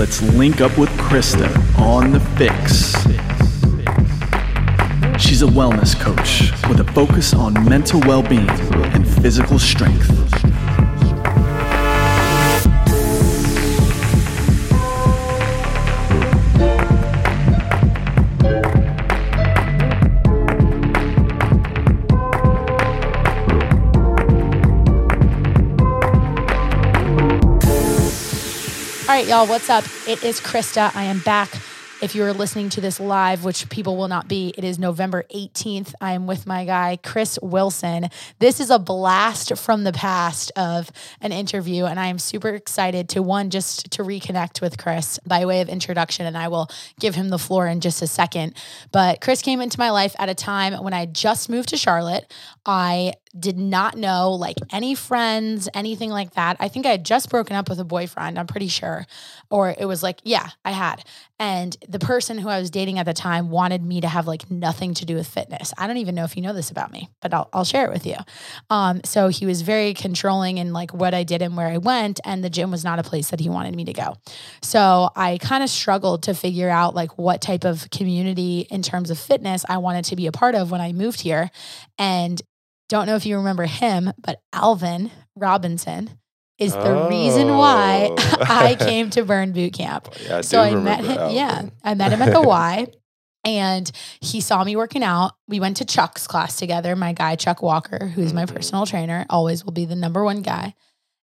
Let's link up with Krysta on the FYX. She's a wellness coach with a focus on mental well being and physical strength. Right, y'all, what's up? It is Krysta. I am back. If you are listening to this live, which people will not be, it is November 18th. I am with my guy, Chris Wilson. This is a blast from the past of an interview, and I am super excited to one, just to reconnect with Chris by way of introduction, and I will give him the floor in just a second. But Chris came into my life at a time when I just moved to Charlotte. I did not know like any friends, anything like that. I think I had just broken up with a boyfriend, I'm pretty sure. Or it was like, yeah, I had. And the person who I was dating at the time wanted me to have like nothing to do with fitness. I don't even know if you know this about me, but I'll, I'll share it with you. Um, so he was very controlling in like what I did and where I went. And the gym was not a place that he wanted me to go. So I kind of struggled to figure out like what type of community in terms of fitness I wanted to be a part of when I moved here. And don't know if you remember him, but Alvin Robinson is the reason why Oh. I came to Burn Boot Camp. Yeah, I so I met him. Yeah, I met him at the Y, and he saw me working out. We went to Chuck's class together. My guy Chuck Walker, who's my Mhm. personal trainer, always will be the number one guy.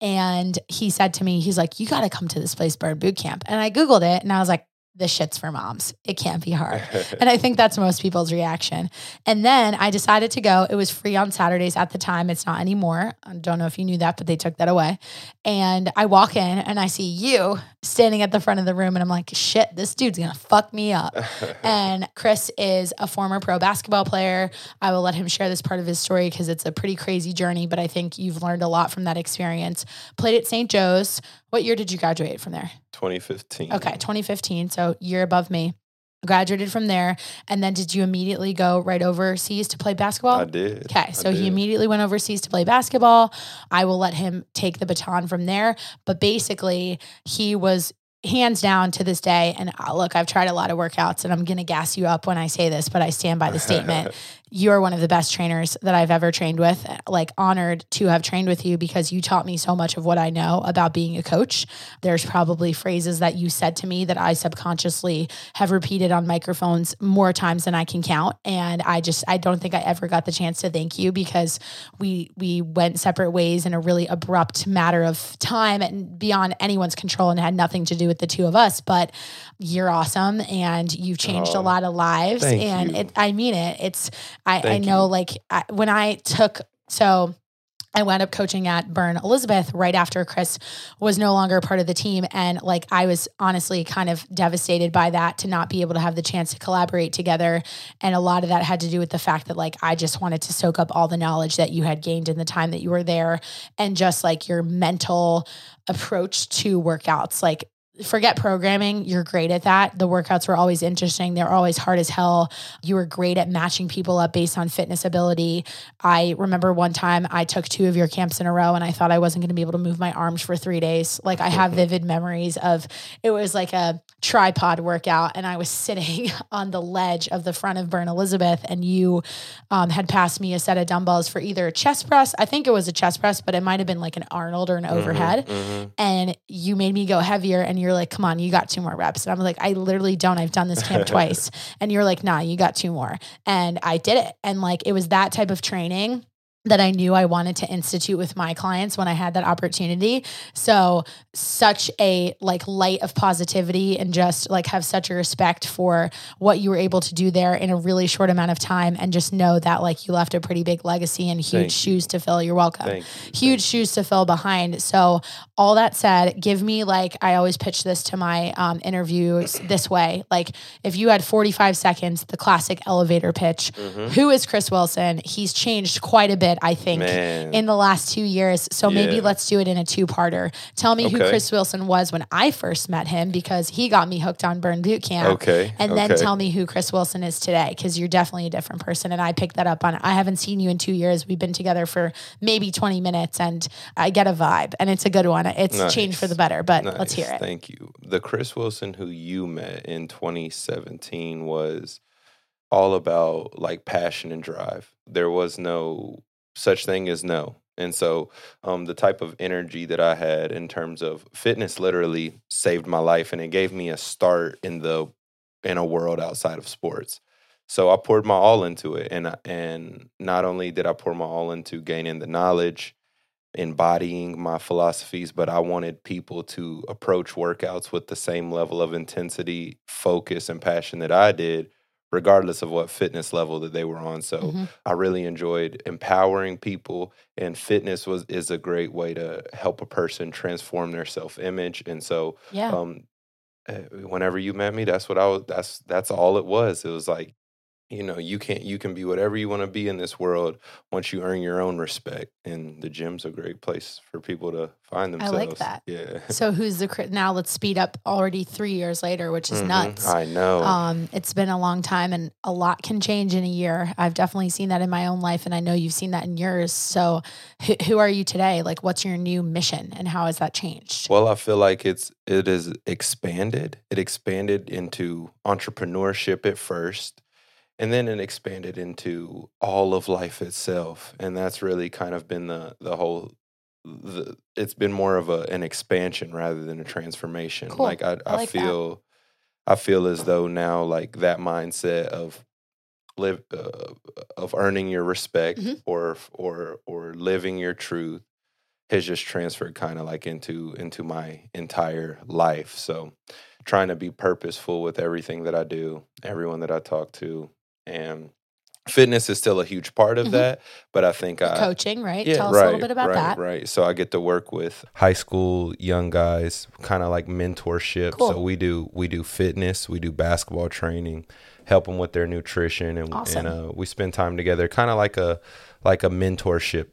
And he said to me, he's like, "You got to come to this place, Burn Boot Camp." And I googled it, and I was like, "This shit's for moms. It can't be hard." And I think that's most people's reaction. And then I decided to go. It was free on Saturdays at the time. It's not anymore. I don't know if you knew that, but they took that away. And I walk in and I see you standing at the front of the room. And I'm like, shit, this dude's to fuck me up. And Chris is a former pro basketball player. I will let him share this part of his story because it's a pretty crazy journey, but I think you've learned a lot from that experience. Played at St. Joe's. What year did you graduate from there? 2015. Okay, 2015. So year above me. Graduated from there. And then did you immediately go right overseas to play basketball? I did. Okay, so he immediately went overseas to play basketball. I will let him take the baton from there. But basically, he was hands down to this day. And uh, look, I've tried a lot of workouts and I'm going to gas you up when I say this, but I stand by the statement. You're one of the best trainers that I've ever trained with. Like, honored to have trained with you because you taught me so much of what I know about being a coach. There's probably phrases that you said to me that I subconsciously have repeated on microphones more times than I can count. And I just, I don't think I ever got the chance to thank you because we, we went separate ways in a really abrupt matter of time and beyond anyone's control and had nothing to do with the two of us. But you're awesome and you've changed a Oh, lot of lives. And it, I mean it. It's, I, I know you. like I, when I took, so I wound up coaching at Burn Elizabeth right after Chris was no longer part of the team. And like, I was honestly kind of devastated by that to not be able to have the chance to collaborate together. And a lot of that had to do with the fact that like, I just wanted to soak up all the knowledge that you had gained in the time that you were there and just like your mental approach to workouts. Like, forget programming. You're great at that. The workouts were always interesting. they're always hard as hell. You were great at matching people up based on fitness ability. I remember one time I took two of your camps in a row and I thought I wasn't going to be able to move my arms for three days. Like I have vivid memories of it was like a tripod workout and I was sitting on the ledge of the front of Burn Elizabeth and you um, had passed me a set of dumbbells for either a chest press. I think it was a chest press, but it might have been like an Arnold or an overhead Mhm. and you made me go heavier and you're like come on you got two more reps. And i'm like i literally don't. I've done this camp twice. And you're like nah you got two more. And i did it. And like it was that type of training that I knew I wanted to institute with my clients when I had that opportunity. So such a like light of positivity and just like have such a respect for what you were able to do there in a really short amount of time and just know that like you left a pretty big legacy and huge Thank you. shoes to fill. You're welcome you. huge shoes to fill behind. So, all that said, give me like I always pitch this to my um, interviews this way: like if you had 45 seconds, the classic elevator pitch. Mhm. Who is Chris Wilson? He's changed quite a bit I think, Man. in the last two years. So maybe let's do it in a two parter. Tell me who Chris Wilson was when I first met him because he got me hooked on Burn Boot Camp. Okay. And then okay. tell me who Chris Wilson is today because you're definitely a different person. And I picked that up on I haven't seen you in two years. We've been together for maybe 20 minutes and I get a vibe and it's a good one. It's changed for the better, but let's hear it. Thank you. The Chris Wilson who you met in 2017 was all about like passion and drive. There was no such thing as no. And so um, the type of energy that I had in terms of fitness literally saved my life and it gave me a start in the in a world outside of sports. So I poured my all into it and and not only did I pour my all into gaining the knowledge embodying my philosophies, but I wanted people to approach workouts with the same level of intensity, focus, and passion that I did, regardless of what fitness level that they were on. So Mhm. I really enjoyed empowering people, and fitness was is a great way to help a person transform their self image. And so, Yeah. um, uh, whenever you met me, that's what I was. That's that's all it was. It was like you know you can't you can be whatever you want to be in this world once you earn your own respect and the gym's a great place for people to find themselves I like that. yeah so who's the Now let's speed up already three years later, which is Mhm. nuts. i know Um, it's been a long time and a lot can change in a year. I've definitely seen that in my own life and I know you've seen that in yours. So who, who are you today? Like what's your new mission and how has that changed? well i feel like it's it is expanded it expanded into entrepreneurship at first and then it expanded into all of life itself and that's really kind of been the the whole the, it's been more of a an expansion rather than a transformation Cool. like i, I I, like that. feel i feel as though now like that mindset of live uh, of earning your respect Mhm. or or or living your truth has just transferred kind of like into into my entire life so trying to be purposeful with everything that i do everyone that i talk to and fitness is still a huge part of Mhm. that but i think i Coaching, right? yeah, Tell us right, a little bit about right, that. Right. So I get to work with high school young guys, kind of like mentorship. Cool. So we do we do fitness, we do basketball training, help them with their nutrition, and Awesome. and uh, we spend time together, kind of like a like a mentorship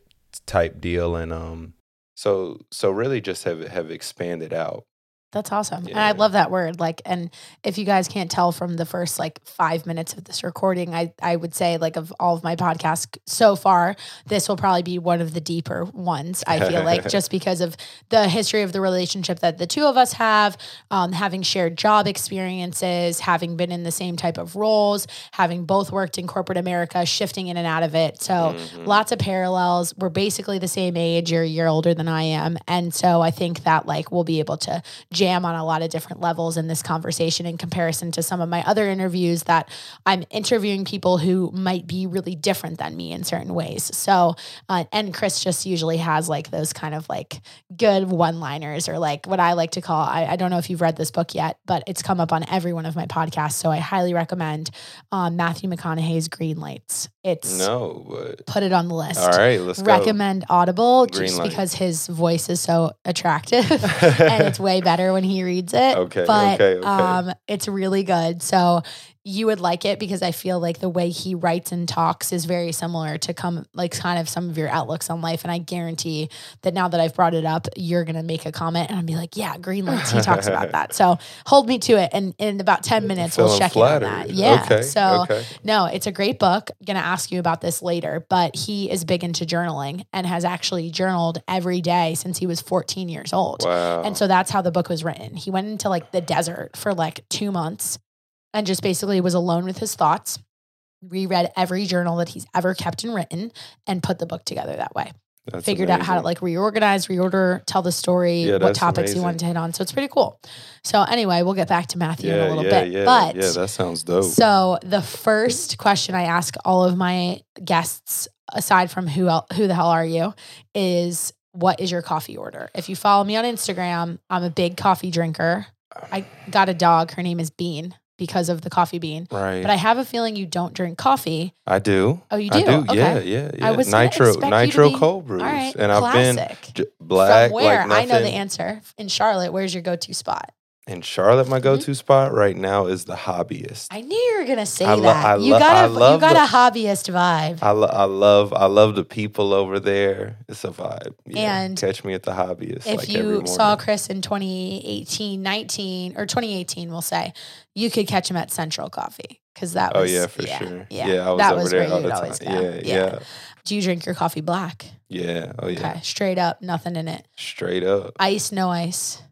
type deal. And um, so so really just have have expanded out. That's awesome. And I love that word. Like, and if you guys can't tell from the first like five minutes of this recording, I, I would say like of all of my podcasts so far, this will probably be one of the deeper ones. I feel like just because of the history of the relationship that the two of us have, um, having shared job experiences, having been in the same type of roles, having both worked in corporate America, shifting in and out of it. So Mhm. lots of parallels. We're basically the same age. You're a year older than I am. And so I think that like we'll be able to jam on a lot of different levels in this conversation in comparison to some of my other interviews that I'm interviewing people who might be really different than me in certain ways. So, uh, and Chris just usually has like those kind of like good one liners or like what I like to call, I, I don't know if you've read this book yet, but it's come up on every one of my podcasts. So I highly recommend um, Matthew McConaughey's Green Lights. It's No, but put it on the list all right, let's go. recommend Audible Green just light. because his voice is so attractive and it's way better when he reads it. Okay, But okay, okay. um it's really good. So you would like it because I feel like the way he writes and talks is very similar to come like kind of some of your outlooks on life. And I guarantee that now that I've brought it up, you're gonna make a comment and I'll be like, Yeah, green lights, he talks about that. So hold me to it. And in about 10 minutes we'll check flattered. in on that. Yeah. Okay, so okay. no, it's a great book. I'm Going to ask you about this later, but he is big into journaling and has actually journaled every day since he was 14 years old. Wow. And so that's how the book was written. He went into like the desert for like two months and just basically was alone with his thoughts, reread every journal that he's ever kept and written, and put the book together that way. That's Figured out how to like reorganize, reorder, tell the story, Yeah, what topics he amazing. wanted to hit on. So it's pretty cool. So anyway, we'll get back to Matthew in a little yeah, bit. yeah, but yeah, that sounds dope. so the first question I ask all of my guests, aside from who el- who the hell are you, is what is your coffee order? If you follow me on Instagram, I'm a big coffee drinker. I got a dog. Her name is Bean because of the coffee bean. right. But I have a feeling you don't drink coffee. I do. Oh, you I do? do. Okay. Yeah, yeah, yeah. I was nitro expect you to nitro be- cold brews. Right, and I've been classic. j- black From where? like I know the answer. In Charlotte, where's your go-to spot? In Charlotte, my Mhm. go-to spot right now is the hobbyist. I knew you were gonna say I lo- that. I you got a you got the- a hobbyist vibe. I, lo- I love I love the people over there. It's a vibe. Yeah. And catch me at the hobbyist. if like you saw Chris in 2018, 19, or 2018, we'll say, you could catch him at Central Coffee because that Oh was yeah, for yeah, sure. Yeah, Yeah, I was that over was there where all you'd the always time. go. Yeah, yeah, Do you drink your coffee black? yeah. Oh yeah. Okay, straight up, nothing in it. Straight up. Ice, no ice.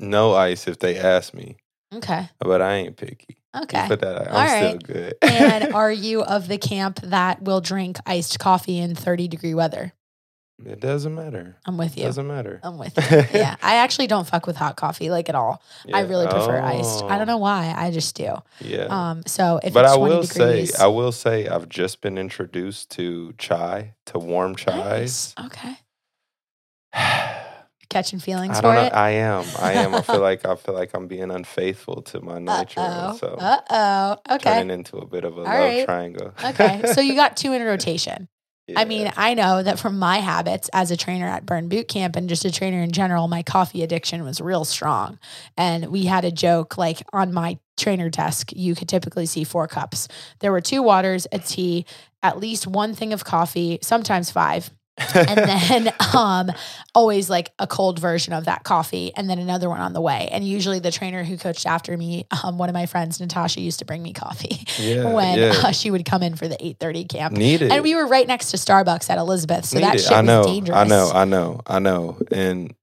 No ice if they ask me, Okay, but I ain't picky. okay. But that I'm All still good. and are you of the camp that will drink iced coffee in 30 degree weather? it doesn't matter. I'm with you. It doesn't matter. I'm with you. Yeah, I actually don't fuck with hot coffee like at all. I really prefer iced. I don't Oh, know why. I just do. Yeah. Um, so if but I 20 will degrees, say, I will say, I've just been introduced to chai, to warm chais. Nice. Okay. I Catching feelings don't for know. it. I am. I am. I feel like I feel like I'm being unfaithful to my nature. Uh-oh. So Uh-oh. Okay. turning into a bit of a love right. triangle. okay. So you got two in rotation. I mean, I know that from my habits as a trainer at Burn Boot Camp and just a trainer in general, my coffee addiction was real strong. And we had a joke like on my trainer desk, you could typically see four cups. There were two waters, a tea, at least one thing of coffee, sometimes five. And then um always like a cold version of that coffee and then another one on the way and usually the trainer who coached after me um, one of my friends natasha used to bring me coffee yeah, when yeah. uh, she would come in for the 8.30 camp Need it. and we were right next to starbucks at elizabeth so that Need it. shit I know, was dangerous I know, I know, I know. And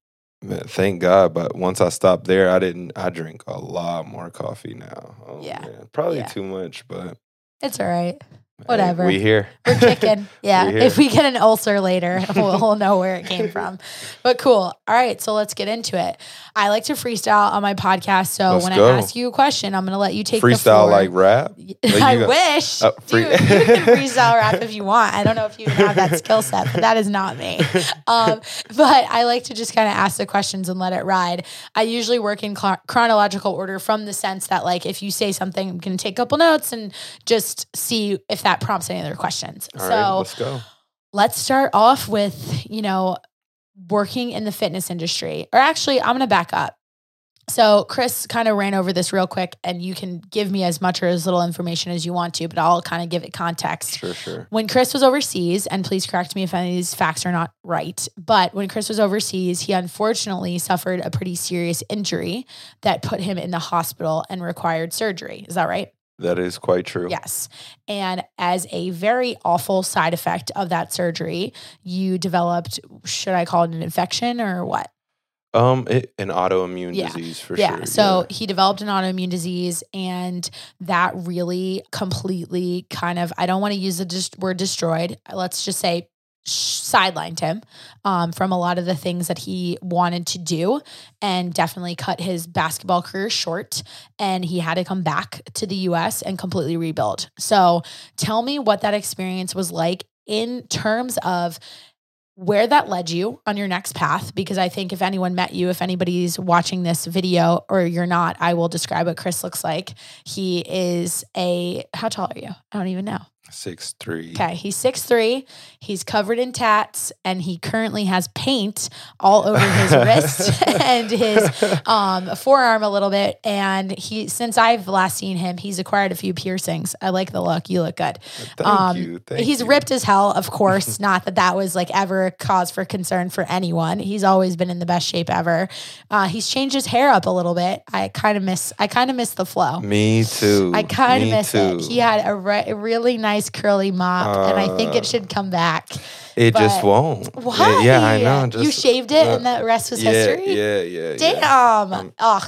thank God, but once I stopped there, I didn't. I drink a lot more coffee now. Oh, Yeah. man. probably Yeah. too much, but it's all right Whatever. we here. we're kicking yeah We're if we get an ulcer later we'll, we'll know where it came from but cool all right so let's get into it i like to freestyle on my podcast so Let's when go. i ask you a question i'm going to let you take the Freestyle like rap. I got- wish. Oh, free- Dude, you can freestyle rap if you want. I don't know if you have that skill set, but that is not me. Um, but I like to just kind of ask the questions and let it ride. I usually work in chro- chronological order from the sense that, like, if you say something, I'm going to take a couple notes and just see if that prompts any other questions. All so right, let's go. let's start off with, you know, working in the fitness industry. Or actually, I'm going to back up. So, Chris kind of ran over this real quick, and you can give me as much or as little information as you want to, but I'll kind of give it context. Sure, sure. When Chris was overseas, and please correct me if any of these facts are not right, but when Chris was overseas, he unfortunately suffered a pretty serious injury that put him in the hospital and required surgery. Is that right? That is quite true. Yes. And as a very awful side effect of that surgery, you developed, should I call it an infection or what? Um, it, an autoimmune Yeah. disease for yeah. sure. So he developed an autoimmune disease, and that really completely kind of, I don't want to use the dis- word destroyed. Let's just say, sidelined him um, from a lot of the things that he wanted to do and definitely cut his basketball career short and he had to come back to the US and completely rebuild. So tell me what that experience was like in terms of where that led you on your next path because I think if anyone met you, if anybody's watching this video or you're not, I will describe what Chris looks like. He is a how tall are you? I don't even know. Six three. Okay, he's six three. He's covered in tats, and he currently has paint all over his wrist and his um, forearm a little bit. And he, since I've last seen him, he's acquired a few piercings. I like the look. You look good. Thank Um, you. Thank he's you. ripped as hell, of course. not that that was like ever a cause for concern for anyone. He's always been in the best shape ever. Uh, he's changed his hair up a little bit. I kind of miss. I kind of miss the flow. Me too. I kind of miss too. it. He had a, re- a really nice curly mop, and I think Uh, it should come back. It just won't. Yeah, Why? Yeah, I know. you shaved it, uh, and the rest was yeah, history. Yeah, yeah. Damn. yeah. Um, Ugh.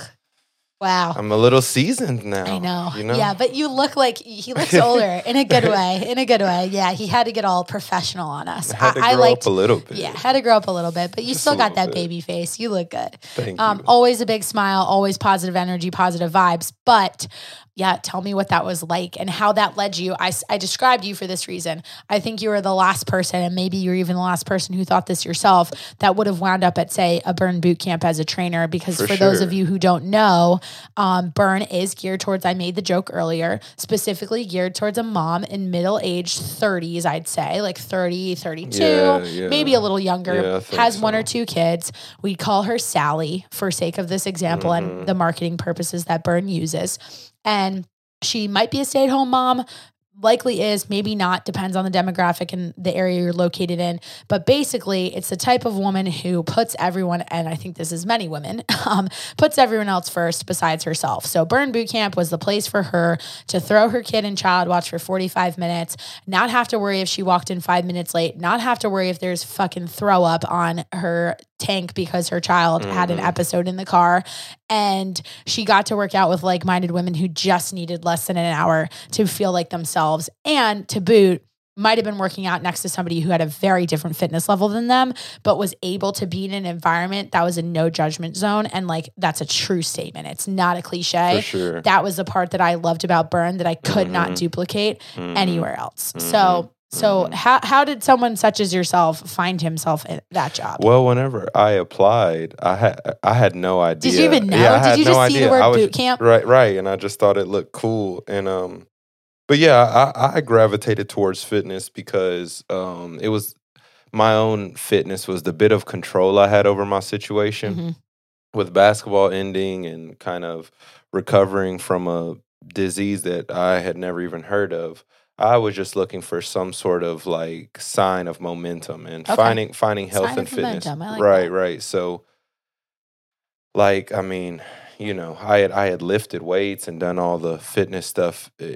Wow. I'm a little seasoned now. I know. You know. Yeah, but you look like he looks older in a good way. In a good way. Yeah, he had to get all professional on us. I had to I, I grow liked. up a little bit. Yeah, had to grow up a little bit, but you Just still got that bit. baby face. You look good. Thank Um, you. always a big smile, always positive energy, positive vibes. But yeah, tell me what that was like and how that led you. I, I described you for this reason. I think you were the last person, and maybe you're even the last person who thought this yourself, that would have wound up at, say, a burn boot camp as a trainer. Because for, For those of you who don't know, um, burn is geared towards, I made the joke earlier, specifically geared towards a mom in middle age 30s, I'd say, like 30, 32, Yeah, yeah. maybe a little younger, Yeah, has one or two kids. We'd call her Sally for sake of this example Mm-hmm. and the marketing purposes that Burn uses. And she might be a stay at home mom. Likely is, maybe not, depends on the demographic and the area you're located in. But basically, it's the type of woman who puts everyone, and I think this is many women, um, puts everyone else first besides herself. So, Burn Boot Camp was the place for her to throw her kid in child watch for 45 minutes, not have to worry if she walked in five minutes late, not have to worry if there's fucking throw up on her tank because her child had an episode in the car and she got to work out with like-minded women who just needed less than an hour to feel like themselves and to boot might have been working out next to somebody who had a very different fitness level than them but was able to be in an environment that was a no judgment zone and like that's a true statement it's not a cliche sure. that was the part that I loved about Burn that I could not Mhm. duplicate Mhm. anywhere else. Mhm. So so Mhm. how how did someone such as yourself find himself in that job? Well, whenever I applied, I had I had no idea. Did you even know? Yeah, I Did you no just see the word was- boot camp? Right, right, and I just thought it looked cool, and um, but yeah, I, I gravitated towards fitness because um, it was my own fitness was the bit of control I had over my situation Mhm. with basketball ending and kind of recovering from a disease that I had never even heard of. I was just looking for some sort of like sign of momentum and Okay. finding finding health Sign and fitness. Like right, that. right. So like I mean, you know, I had I had lifted weights and done all the fitness stuff uh,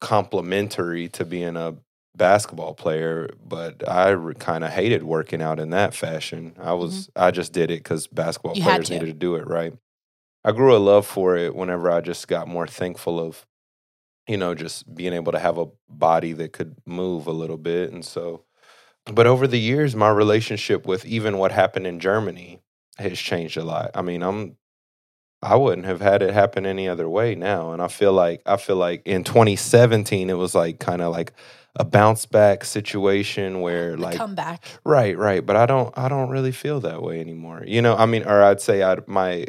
complementary to being a basketball player, but I kind of hated working out in that fashion. I was I just did it cuz basketball Mm-hmm. You players to. needed to do it, right? I grew a love for it whenever I just got more thankful of you know just being able to have a body that could move a little bit and so but over the years my relationship with even what happened in Germany has changed a lot. I mean, I'm I wouldn't have had it happen any other way now. And I feel like I feel like in 2017 it was like kind of like a bounce back situation where like comeback. right, right, but I don't I don't really feel that way anymore. You know, I mean or I'd say I my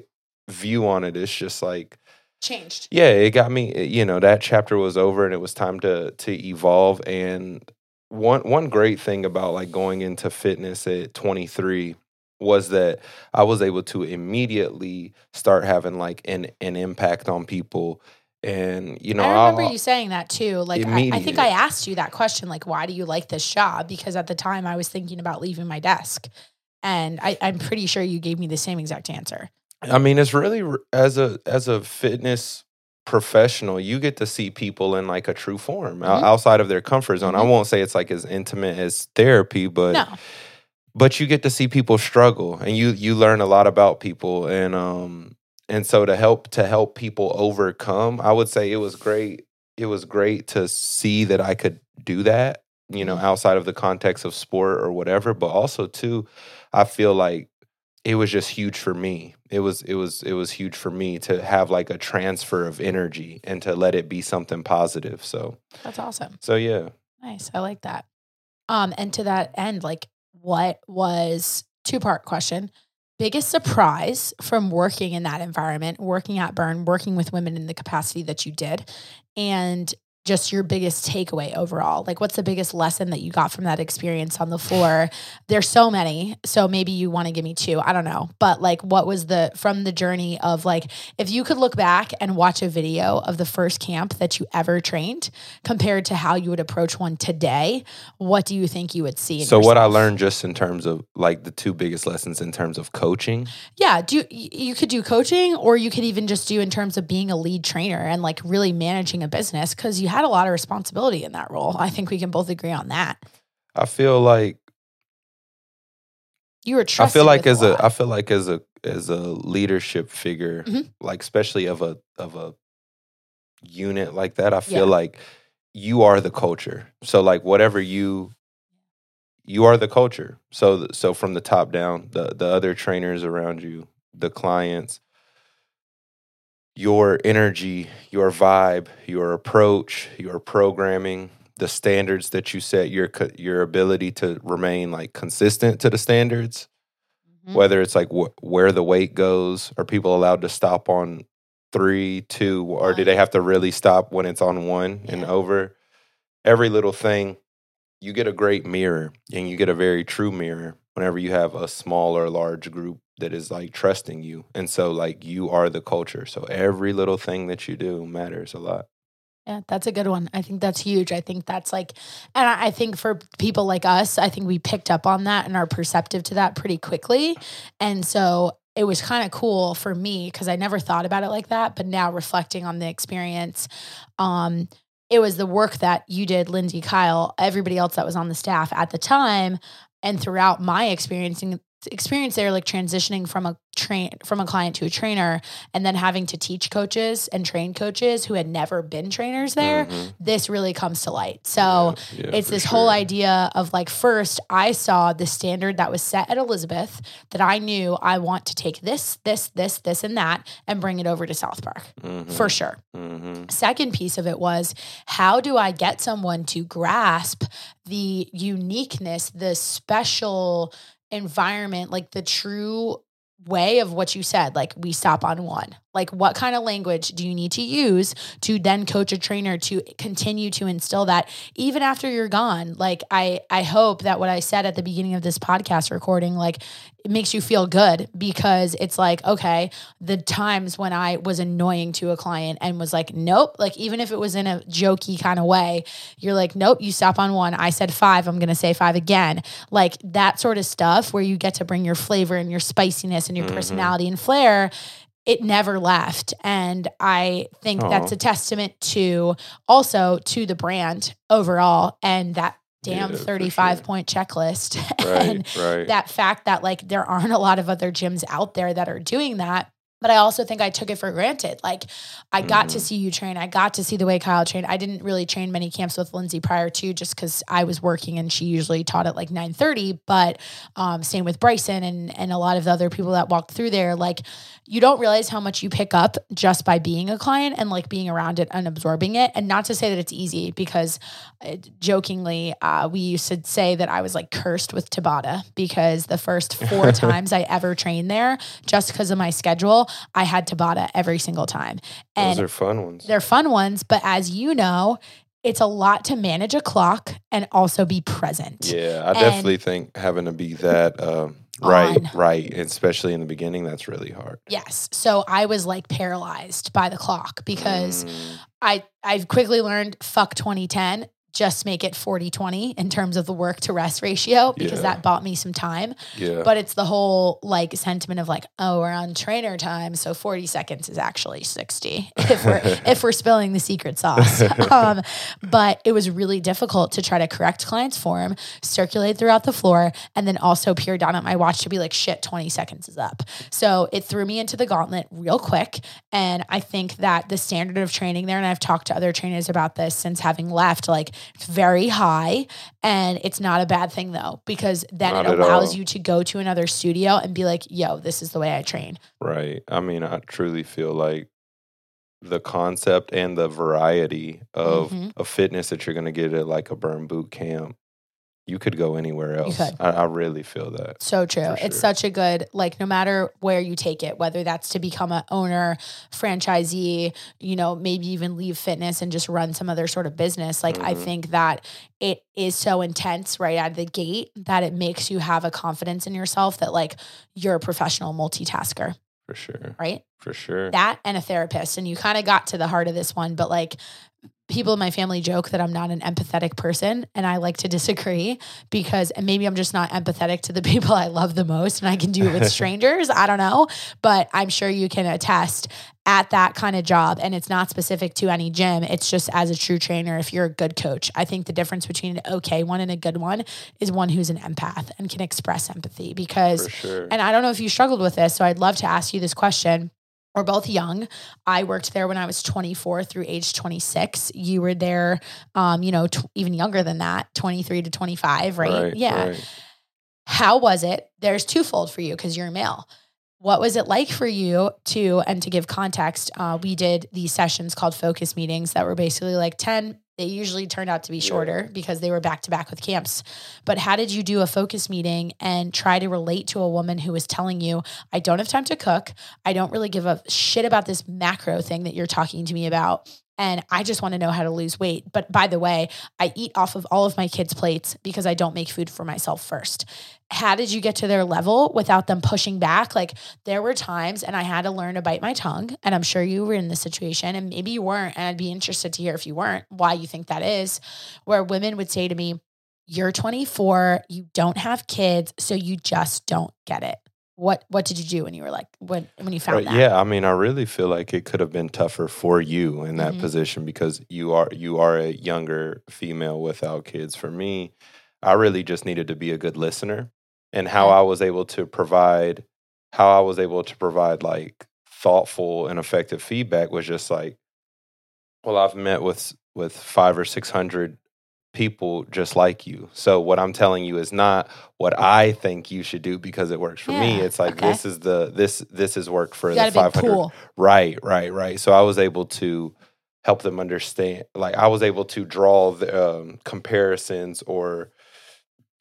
view on it is just like Changed. yeah, it got me. eh, You know, that chapter was over, and it was time to to evolve. And one one great thing about like going into fitness at 23 was that I was able to immediately start having like an an impact on people. And you know, I remember I'll- you saying that too. Like I, I think I asked you that question, like, why do you like this job? Because at the time I was thinking about leaving my desk. And I, I'm pretty sure you gave me the same exact answer. I mean, it's really as a as a fitness professional, you get to see people in like a true form Mhm. outside of their comfort zone. I Mhm. won't say it's like as intimate as therapy, but No. but you get to see people struggle and you you learn a lot about people and um and so to help to help people overcome i would say it was great it was great to see that i could do that you know Mhm. outside of the context of sport or whatever but also too i feel like it was just huge for me it was it was it was huge for me to have like a transfer of energy and to let it be something positive so That's awesome. so yeah Nice. I like that. Um, and to that end, like what was two part question. Biggest surprise from working in that environment, working at Burn, working with women in the capacity that you did, and just your biggest takeaway overall. Like, what's the biggest lesson that you got from that experience on the floor? There's so many. So maybe you want to give me two. I don't know. But like, what was the from the journey of like, if you could look back and watch a video of the first camp that you ever trained compared to how you would approach one today, what do you think you would see? in so what i learned just in terms of like the two biggest lessons in terms of coaching Yeah, do you could do coaching or you could even just do in terms of being a lead trainer and like really managing a business because you had a lot of responsibility in that role. I think we can both agree on that. I feel like You were trusted. I feel like as a lot. I feel like as a as a leadership figure, Mhm. like especially of a of a unit like that, I feel Yeah. like you are the culture. So like whatever you you are the culture. So so from the top down, the the other trainers around you, the clients, your energy, your vibe, your approach, your programming, the standards that you set, your your ability to remain like consistent to the standards, Mhm. whether it's like wh- where the weight goes, are people allowed to stop on three, two, or do they have to really stop when it's on one and over? Every little thing, you get a great mirror and you get a very true mirror whenever you have a small or large group that is like trusting you. And so, like, you are the culture. So, every little thing that you do matters a lot. Yeah, that's a good one. I think that's huge. I think that's like, and I think for people like us, I think we picked up on that and are perceptive to that pretty quickly. And so it was kind of cool for me because I never thought about it like that. But now reflecting on the experience, um, it was the work that you did, Lindsay, Kyle, everybody else that was on the staff at the time, and throughout my experiencing experience there, like transitioning from a train from a client to a trainer, and then having to teach coaches and train coaches who had never been trainers there. Mhm. This really comes to light. So Yeah, yeah, it's this whole idea of like first I saw the standard that was set at Elizabeth that I knew I want to take this, this, this, this, and that and bring it over to South Park Mhm. for sure. Mhm. Second piece of it was how do I get someone to grasp the uniqueness, the special environment, like the true way of what you said like we stop on one like what kind of language do you need to use to then coach a trainer to continue to instill that even after you're gone? Like i i hope that what i said at the beginning of this podcast recording like it makes you feel good because it's like okay the times when i was annoying to a client and was like nope like even if it was in a jokey kind of way you're like nope you stop on one. I said five i'm gonna say five again. Like that sort of stuff where you get to bring your flavor and your spiciness and your Mhm. personality and flair it never left and i think that's a testament to also to the brand overall and that damn Yeah, 35 sure. point checklist and Right, right. that fact that like there aren't a lot of other gyms out there that are doing that but I also think I took it for granted. Like I got to Mhm. see you train. I got to see the way Kyle trained. I didn't really train many camps with Lindsay prior to just because I was working and she usually taught at like 9:30. But um, same with Bryson and and a lot of the other people that walked through there. Like you don't realize how much you pick up just by being a client and like being around it and absorbing it. And not to say that it's easy because uh, jokingly, uh, we used to say that I was like cursed with Tabata because the first four times I ever trained there, just because of my schedule, I had Tabata every single time. And Those are fun ones. they're fun ones, but as you know, it's a lot to manage a clock and also be present. Yeah, I And- definitely think having to be that um, right, On. right, especially in the beginning, that's really hard. Yes. So I was like paralyzed by the clock because Mm, I I've quickly learned fuck 2010 just make it 40 20 in terms of the work to rest ratio because Yeah. that bought me some time. Yeah, but it's the whole like sentiment of like oh we're on trainer time so 40 seconds is actually 60 if we're if we're spilling the secret sauce. Um, but it was really difficult to try to correct clients form circulate throughout the floor and then also peer down at my watch to be like shit 20 seconds is up. So it threw me into the gauntlet real quick. And i think that the standard of training there and i've talked to other trainers about this since having left like it's very high and it's not a bad thing though because then Not it allows all. you to go to another studio and be like yo this is the way i train right. I mean, I truly feel like the concept and the variety of Mhm. of fitness that you're going to get at like a burn boot camp, you could go anywhere else. I, I really feel that. So true. For It's such a good like no matter where you take it, whether that's to become a owner, franchisee, you know, maybe even leave fitness and just run some other sort of business. Like I Mhm. think that it is so intense right out of the gate that it makes you have a confidence in yourself that like you're a professional multitasker, For sure. right? For sure. That and a therapist. And you kind of got to the heart of this one, but like people in my family joke that I'm not an empathetic person and I like to disagree because and maybe I'm just not empathetic to the people I love the most and I can do it with strangers. I don't know, but I'm sure you can attest at that kind of job and it's not specific to any gym. It's just as a true trainer if you're a good coach. I think the difference between an okay one and a good one is one who's an empath and can express empathy because sure. and I don't know if you struggled with this, so I'd love to ask you this question. We're both young. I worked there when I was 24 through age 26. You were there, um, you know, tw- even younger than that, 23 to 25, right? yeah. right. How was it? There's twofold for you because you're a male. What was it like for you to and to give context uh, we did these sessions called focus meetings that were basically like 10 they usually turned out to be shorter because they were back to back with camps. But how did you do a focus meeting and try to relate to a woman who was telling you i don't have time to cook. I don't really give a shit about this macro thing that you're talking to me about and I just want to know how to lose weight. But by the way, I eat off of all of my kids' plates because I don't make food for myself first. How did you get to their level without them pushing back? Like there were times and I had to learn to bite my tongue. And I'm sure you were in this situation and maybe you weren't. And I'd be interested to hear if you weren't, why you think that is, where women would say to me, You're 24, you don't have kids, so you just don't get it what what did you do when you were like when when you found Right, that? yeah, I mean, I really feel like it could have been tougher for you in that Mhm. position because you are you are a younger female without kids. For me, I really just needed to be a good listener, and how I was able to provide how I was able to provide like thoughtful and effective feedback was just like, well, I've met with with five or six hundred people just like you. So what I'm telling you is not what I think you should do because it works for me. It's like okay. this is the this this is work for the got a big 500 pool. Right, right, right. So I was able to help them understand. Like I was able to draw the um, comparisons or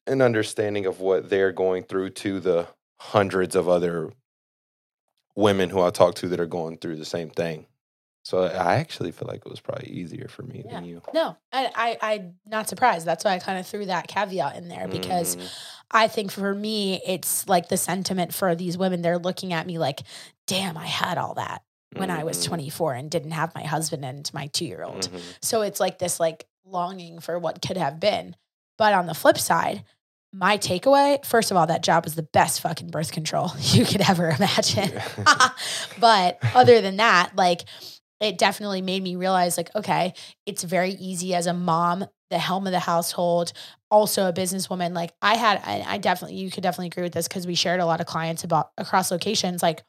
an understanding of what they're going through to the hundreds of other women who I talk to that are going through the same thing. So I actually feel like it was probably easier for me than you. No, I, I I'm not surprised. That's why I kind of threw that caveat in there because Mhm. I think for me, it's like the sentiment for these women. They're looking at me like, "Damn, I had all that when I was Mhm. 24 and didn't have my husband and my two year old." Mhm. So it's like this like longing for what could have been. But on the flip side, my takeaway, first of all, that job was the best fucking birth control you could ever imagine. but other than that, like it definitely made me realize like, okay, it's very easy as a mom, the helm of the household, also a businesswoman. Like I had, I, I definitely, you could definitely agree with this because we shared a lot of clients about across locations, like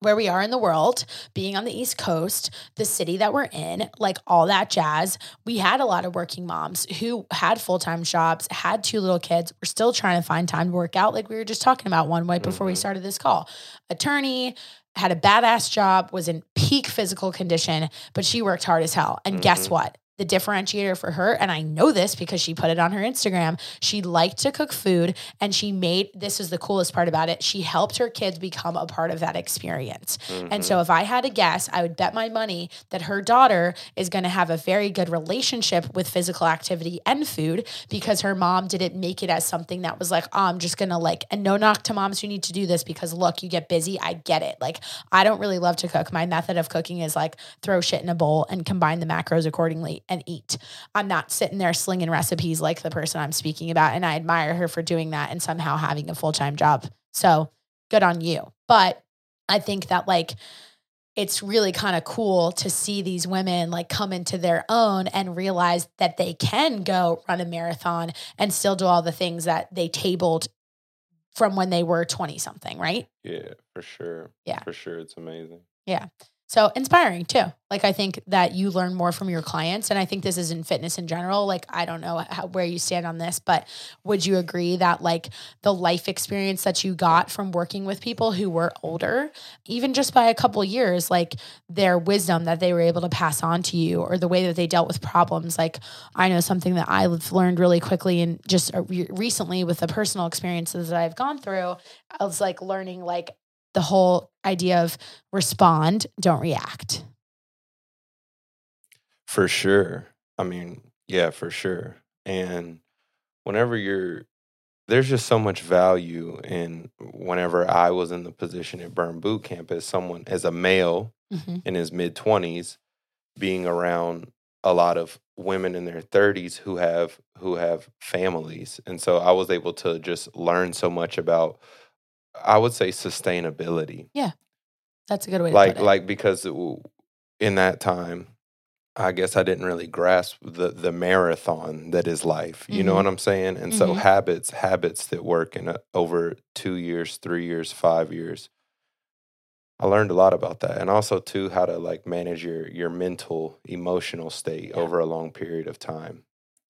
where we are in the world, being on the East Coast, the city that we're in, like all that jazz. We had a lot of working moms who had full time jobs, had two little kids, were still trying to find time to work out, like we were just talking about one way before we Mhm. started this call. Attorney, had a badass job, was in peak physical condition, but she worked hard as hell. And guess Mhm. what? The differentiator for her, and I know this because she put it on her Instagram, she liked to cook food and she made this is the coolest part about it. She helped her kids become a part of that experience. And so, mm-hmm. if I had to guess, I would bet my money that her daughter is going to have a very good relationship with physical activity and food because her mom didn't make it as something that was like, oh, I'm just going to like, and no knock to moms who need to do this because look, you get busy. I get it. Like, I don't really love to cook. My method of cooking is like throw shit in a bowl and combine the macros accordingly and eat. I'm not sitting there slinging recipes like the person I'm speaking about. And I admire her for doing that and somehow having a full time job. So good on you. But I think that like it's really kind of cool to see these women like come into their own and realize that they can go run a marathon and still do all the things that they tabled from when they were 20 something, right? Yeah, for sure. Yeah. For sure. It's amazing. So inspiring too. Like I think that you learn more from your clients, and I think this is in fitness in general. Like I don't know how, where you stand on this, but would you agree that like the life experience that you got from working with people who were older, even just by a couple years, like their wisdom that they were able to pass on to you, or the way that they dealt with problems? Like I know something that I've learned really quickly, and just uh, recently with the personal experiences that I've gone through, I was like learning like the whole idea of respond, don't react. For sure. I mean, yeah, for sure. And whenever you're there's just so much value in whenever I was in the position at Burn Boot Camp as someone as a male Mhm. in his mid 20s being around a lot of women in their 30s who have who have families and so I was able to just learn so much about I would say sustainability Yeah, That's a good way to like put it. like because in that time i guess i didn't really grasp the the marathon that is life you know Mhm. what i'm saying and so Mhm. habits habits that work in a, over two years three years five years i learned a lot about that and also too how to like manage your your mental emotional state Yeah. over a long period of time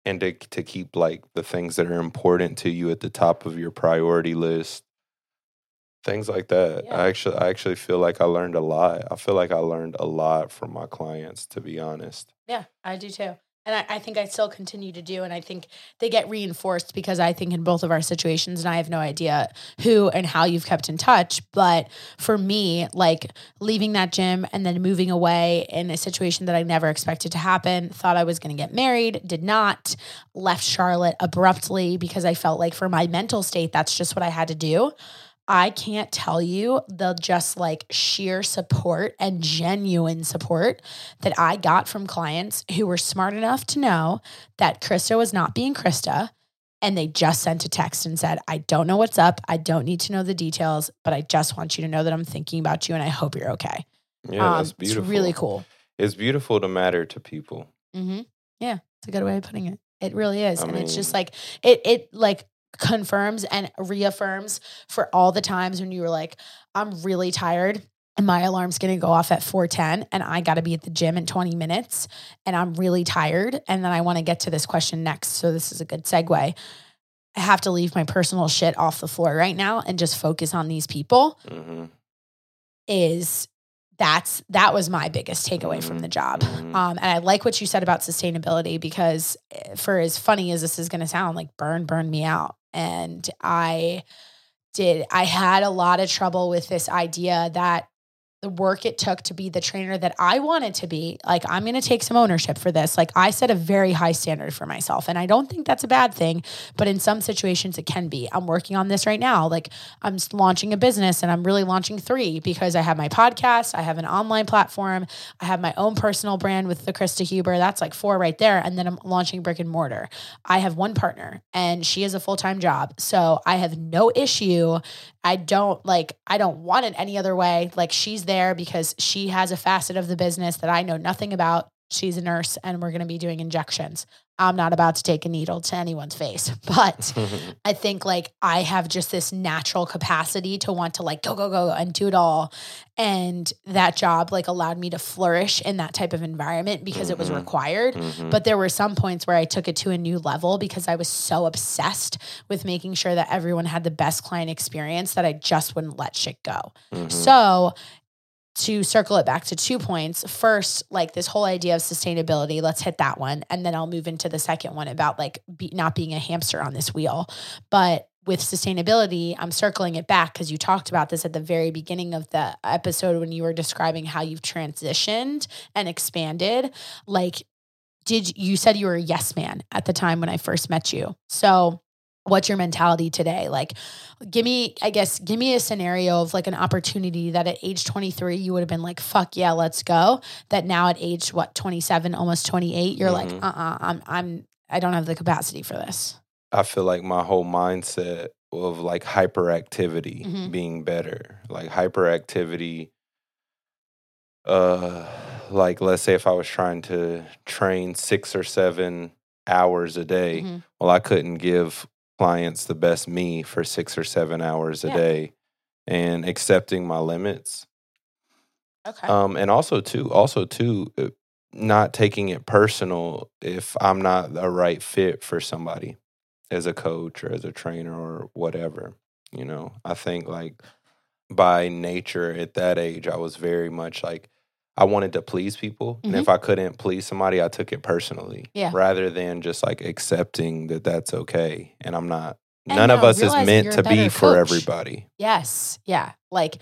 and to, to keep like the things that are important to you at the top of your priority list things like that. Yeah. I actually I actually feel like I learned a lot. I feel like I learned a lot from my clients, to be honest. Yeah, I do too. And I, I think I still continue to do. And I think they get reinforced because I think in both of our situations, and I have no idea who and how you've kept in touch. But for me, like leaving that gym and then moving away in a situation that I never expected to happen, thought I was going to get married, did not, left Charlotte abruptly because I felt like for my mental state, that's just what I had to do. I can't tell you the just like sheer support and genuine support that I got from clients who were smart enough to know that Krysta was not being Krysta. And they just sent a text and said, I don't know what's up. I don't need to know the details, but I just want you to know that I'm thinking about you and I hope you're okay. Yeah, Um, that's beautiful. It's really cool. It's beautiful to matter to people. Mm-hmm. Yeah, it's a good way of putting it. It really is, I and it's just like it. It like confirms and reaffirms for all the times when you were like, "I'm really tired." And my alarm's gonna go off at 410 and I gotta be at the gym in 20 minutes and I'm really tired. And then I wanna get to this question next. So this is a good segue. I have to leave my personal shit off the floor right now and just focus on these people hmm is that's that was my biggest takeaway from the job. Mhm. Um, and I like what you said about sustainability because eh, for as funny as this is going to sound, like burn, burn me out. And I did, I had a lot of trouble with this idea that the work it took to be the trainer that I wanted to be, like, I'm going to take some ownership for this. Like, I set a very high standard for myself. And I don't think that's a bad thing, but in some situations it can be. I'm working on this right now. Like, I'm launching a business and I'm really launching three because I have my podcast, I have an online platform, I have my own personal brand with the Krysta Huber. That's like four right there. And then I'm launching brick and mortar. I have one partner and she has a full time job. So I have no issue. I don't like, I don't want it any other way. Like she's there because she has a facet of the business that I know nothing about. She's a nurse and we're going to be doing injections. I'm not about to take a needle to anyone's face, but I think like I have just this natural capacity to want to like go, go, go and do it all. And that job like allowed me to flourish in that type of environment because it was Mhm. required. Mhm. But there were some points where I took it to a new level because I was so obsessed with making sure that everyone had the best client experience that I just wouldn't let shit go. Mhm. So, to circle it back to two points, first, like this whole idea of sustainability, let's hit that one. And then I'll move into the second one about like be, not being a hamster on this wheel. But with sustainability, I'm circling it back because you talked about this at the very beginning of the episode when you were describing how you've transitioned and expanded. Like, did you said you were a yes man at the time when I first met you? So, what's your mentality today? Like, give me, I guess, give me a scenario of like an opportunity that at age 23 you would have been like, fuck yeah, let's go. That now at age what 27, almost 28, you're like, Mhm. uh, uh I'm, I'm, I don't have the capacity for this. I feel like my whole mindset of like hyperactivity Mhm. being better. Like hyperactivity uh like let's say if I was trying to train 6 or 7 hours a day, Mhm. well I couldn't give clients the best me for 6 or 7 hours a Yeah. day and accepting my limits. Okay. Um, and also too, also too, uh, not taking it personal if I'm not a right fit for somebody as a coach or as a trainer or whatever. You know, I think like by nature at that age, I was very much like I wanted to please people, and if mm-hmm. I couldn't please somebody, I took it personally, Yeah. rather than just like accepting that that's okay. And I'm not. And none of us is meant to be better for everybody. Yes. Yeah. Like,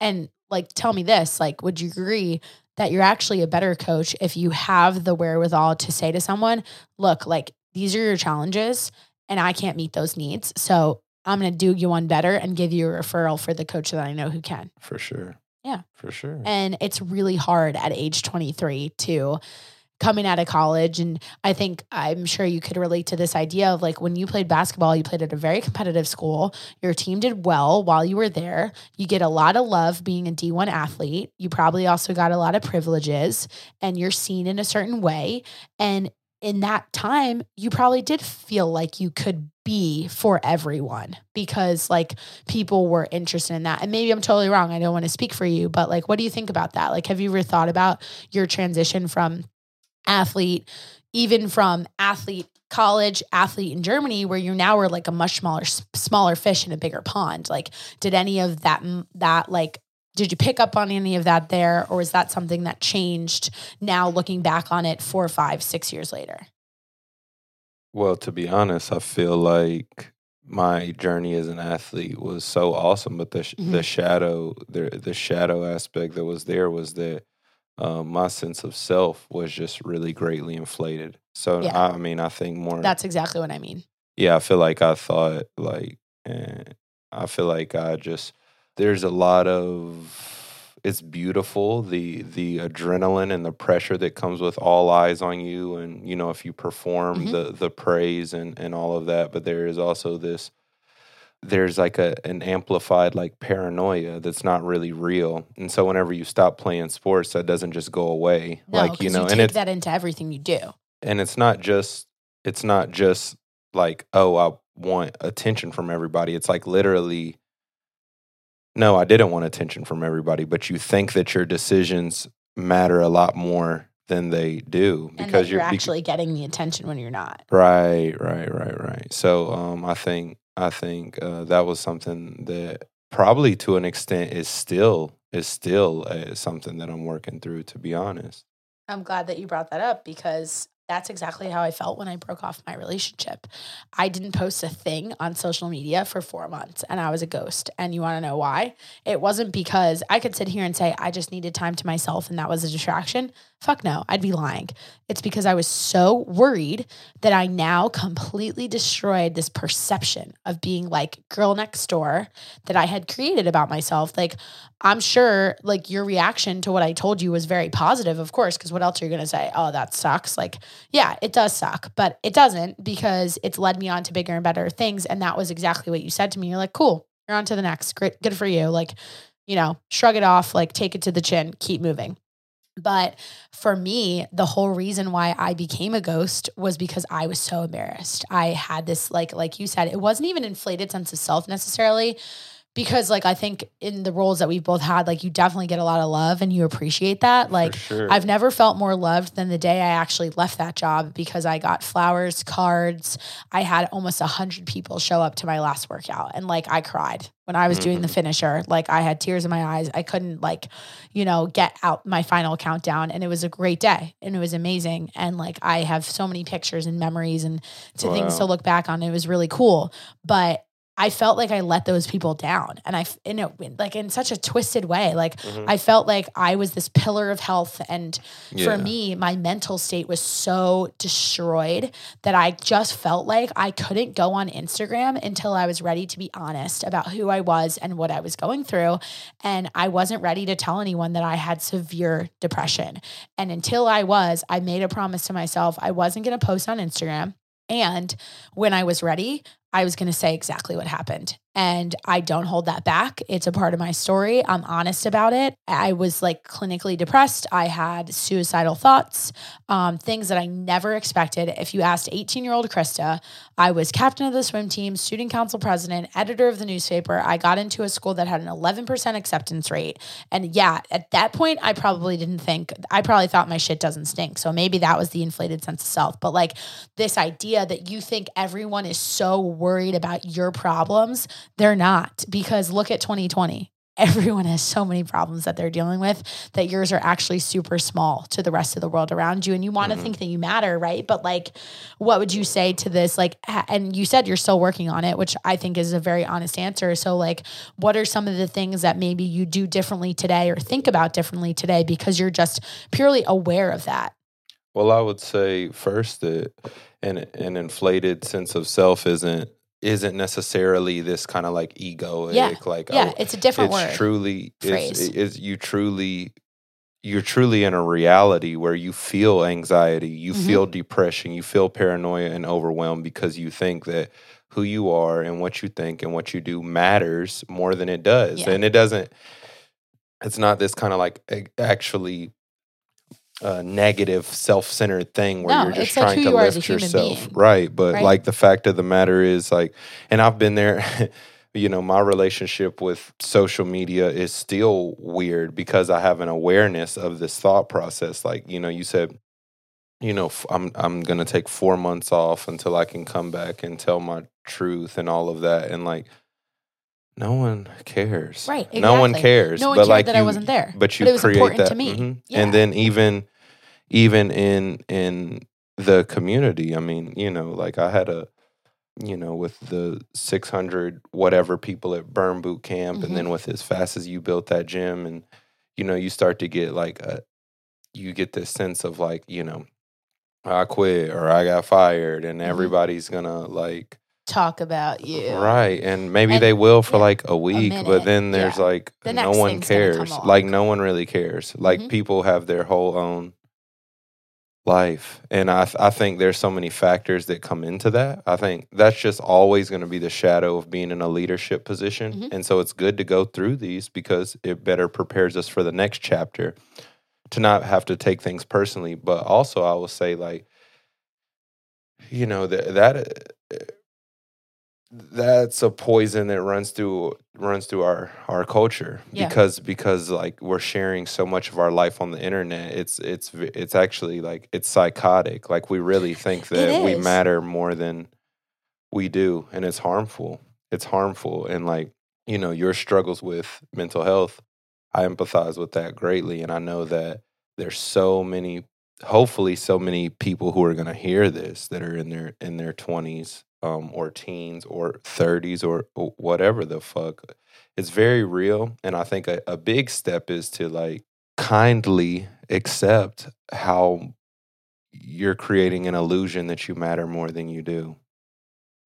and like, tell me this like, would you agree that you're actually a better coach if you have the wherewithal to say to someone, look, like, these are your challenges and I can't meet those needs. So I'm going to do you one better and give you a referral for the coach that I know who can. For sure. Yeah. For sure. And it's really hard at age 23 to coming out of college. And I think I'm sure you could relate to this idea of like when you played basketball, you played at a very competitive school. Your team did well while you were there. You get a lot of love being a D1 athlete. You probably also got a lot of privileges and you're seen in a certain way. And in that time, you probably did feel like you could be for everyone because like people were interested in that. And maybe I'm totally wrong. I don't want to speak for you, but like, what do you think about that? Like, have you ever thought about your transition from athlete, even from athlete college athlete in Germany where you now are like a much smaller smaller fish in a bigger pond. Like did any of that that like did you pick up on any of that there or is that something that changed now looking back on it four, five, six years later? Well, to be honest, I feel like my journey as an athlete was so awesome, but the mm-hmm. the shadow the the shadow aspect that was there was that um, my sense of self was just really greatly inflated. So yeah. I, I, mean, I think more. That's exactly what I mean. Yeah, I feel like I thought like, and eh, I feel like I just there's a lot of it's beautiful the the adrenaline and the pressure that comes with all eyes on you and you know if you perform mm-hmm. the the praise and and all of that but there is also this there's like a an amplified like paranoia that's not really real. And so whenever you stop playing sports that doesn't just go away no, like you know you and it's that into everything you do. and it's not just it's not just like oh i want attention from everybody. It's like literally no, I didn't want attention from everybody, but you think that your decisions matter a lot more than they do because you're, you're, actually getting the attention when you're not. Right, right, right, right. So um, I think I think uh, that was something that probably to an extent is still is still uh, something that I'm working through. To be honest, I'm glad that you brought that up because that's exactly how I felt when I broke off my relationship. I didn't post a thing on social media for four months and I was a ghost. And you want to know why? It wasn't because I could sit here and say, I just needed time to myself and that was a distraction. Fuck no, I'd be lying. It's because I was so worried that I now completely destroyed this perception of being like girl next door that I had created about myself. Like, I'm sure like your reaction to what I told you was very positive, of course, because what else are you going to say? Oh, that sucks. Like, yeah, it does suck, but it doesn't because it's led me on to bigger and better things. And that was exactly what you said to me. You're like, cool, you're on to the next. Great, good for you. Like, you know, shrug it off, like take it to the chin, keep moving. But for me, the whole reason why I became a ghost was because I was so embarrassed. I had this like like you said, it wasn't even inflated sense of self necessarily because like I think in the roles that we've both had, like you definitely get a lot of love and you appreciate that. Like sure. I've never felt more loved than the day I actually left that job because I got flowers, cards. I had almost a hundred people show up to my last workout and like I cried when I was mm-hmm. doing the mm-hmm. finisher. Like I had tears in my eyes. I couldn't like, you know, get out my final countdown. And it was a great day and it was amazing. And like I have so many pictures and memories and to wow. things to look back on. It was really cool. But I felt like I let those people down. And I, you know, like in such a twisted way, like mm-hmm. I felt like I was this pillar of health. And yeah. for me, my mental state was so destroyed that I just felt like I couldn't go on Instagram until I was ready to be honest about who I was and what I was going through. And I wasn't ready to tell anyone that I had severe depression. And until I was, I made a promise to myself I wasn't going to post on Instagram. And when I was ready, I was going to say exactly what happened. And I don't hold that back. It's a part of my story. I'm honest about it. I was like clinically depressed. I had suicidal thoughts, um, things that I never expected. If you asked 18 year old Krysta, I was captain of the swim team, student council president, editor of the newspaper. I got into a school that had an 11% acceptance rate. And yeah, at that point, I probably didn't think, I probably thought my shit doesn't stink. So maybe that was the inflated sense of self. But like this idea that you think everyone is so worried about your problems they're not because look at 2020. Everyone has so many problems that they're dealing with that yours are actually super small to the rest of the world around you. And you want to mm-hmm. think that you matter, right? But like, what would you say to this? Like, and you said you're still working on it, which I think is a very honest answer. So, like, what are some of the things that maybe you do differently today or think about differently today because you're just purely aware of that? Well, I would say first that an, an inflated sense of self isn't isn't necessarily this kind of like egoic yeah. like yeah oh, it's a different it's word truly Phrase. It's, it's you truly you're truly in a reality where you feel anxiety you mm-hmm. feel depression you feel paranoia and overwhelmed because you think that who you are and what you think and what you do matters more than it does yeah. and it doesn't it's not this kind of like actually a negative self-centered thing where no, you're just trying to lift yourself being. right but right? like the fact of the matter is like and i've been there you know my relationship with social media is still weird because i have an awareness of this thought process like you know you said you know, I'm I'm gonna take four months off until I can come back and tell my truth and all of that, and like, no one cares, Right, Exactly. No one cares. No one but cared like that I wasn't there, but you but it was create important that, to me. mhm. Yeah. and then even even in in the community, I mean, you know, like I had a you know, with the 600 whatever people at Burn Boot Camp, Mhm. and then with as fast as you built that gym, and you know, you start to get like a, you get this sense of like, you know, I quit or I got fired, and Mhm. everybody's gonna like, Talk about you. right, and maybe And- they will for yeah, like a week, minute, but then there's yeah. like The no one cares, like no one really cares. Like Mhm. people have their whole own life and I, I think there's so many factors that come into that i think that's just always going to be the shadow of being in a leadership position Mhm. and so it's good to go through these because it better prepares us for the next chapter to not have to take things personally but also i will say like you know that that uh, that's a poison that runs through runs through our our culture. Yeah. because because like we're sharing so much of our life on the internet it's it's it's actually like it's psychotic. Like we really think that we matter more than we do and it's harmful. It's harmful and like you know your struggles with mental health i empathize with that greatly and i know that there's so many hopefully so many people who are going to hear this that are in their in their 20s um, or teens or 30s or or whatever the fuck it's very real and i think a, a big step is to like kindly accept how you're creating an illusion that you matter more than you do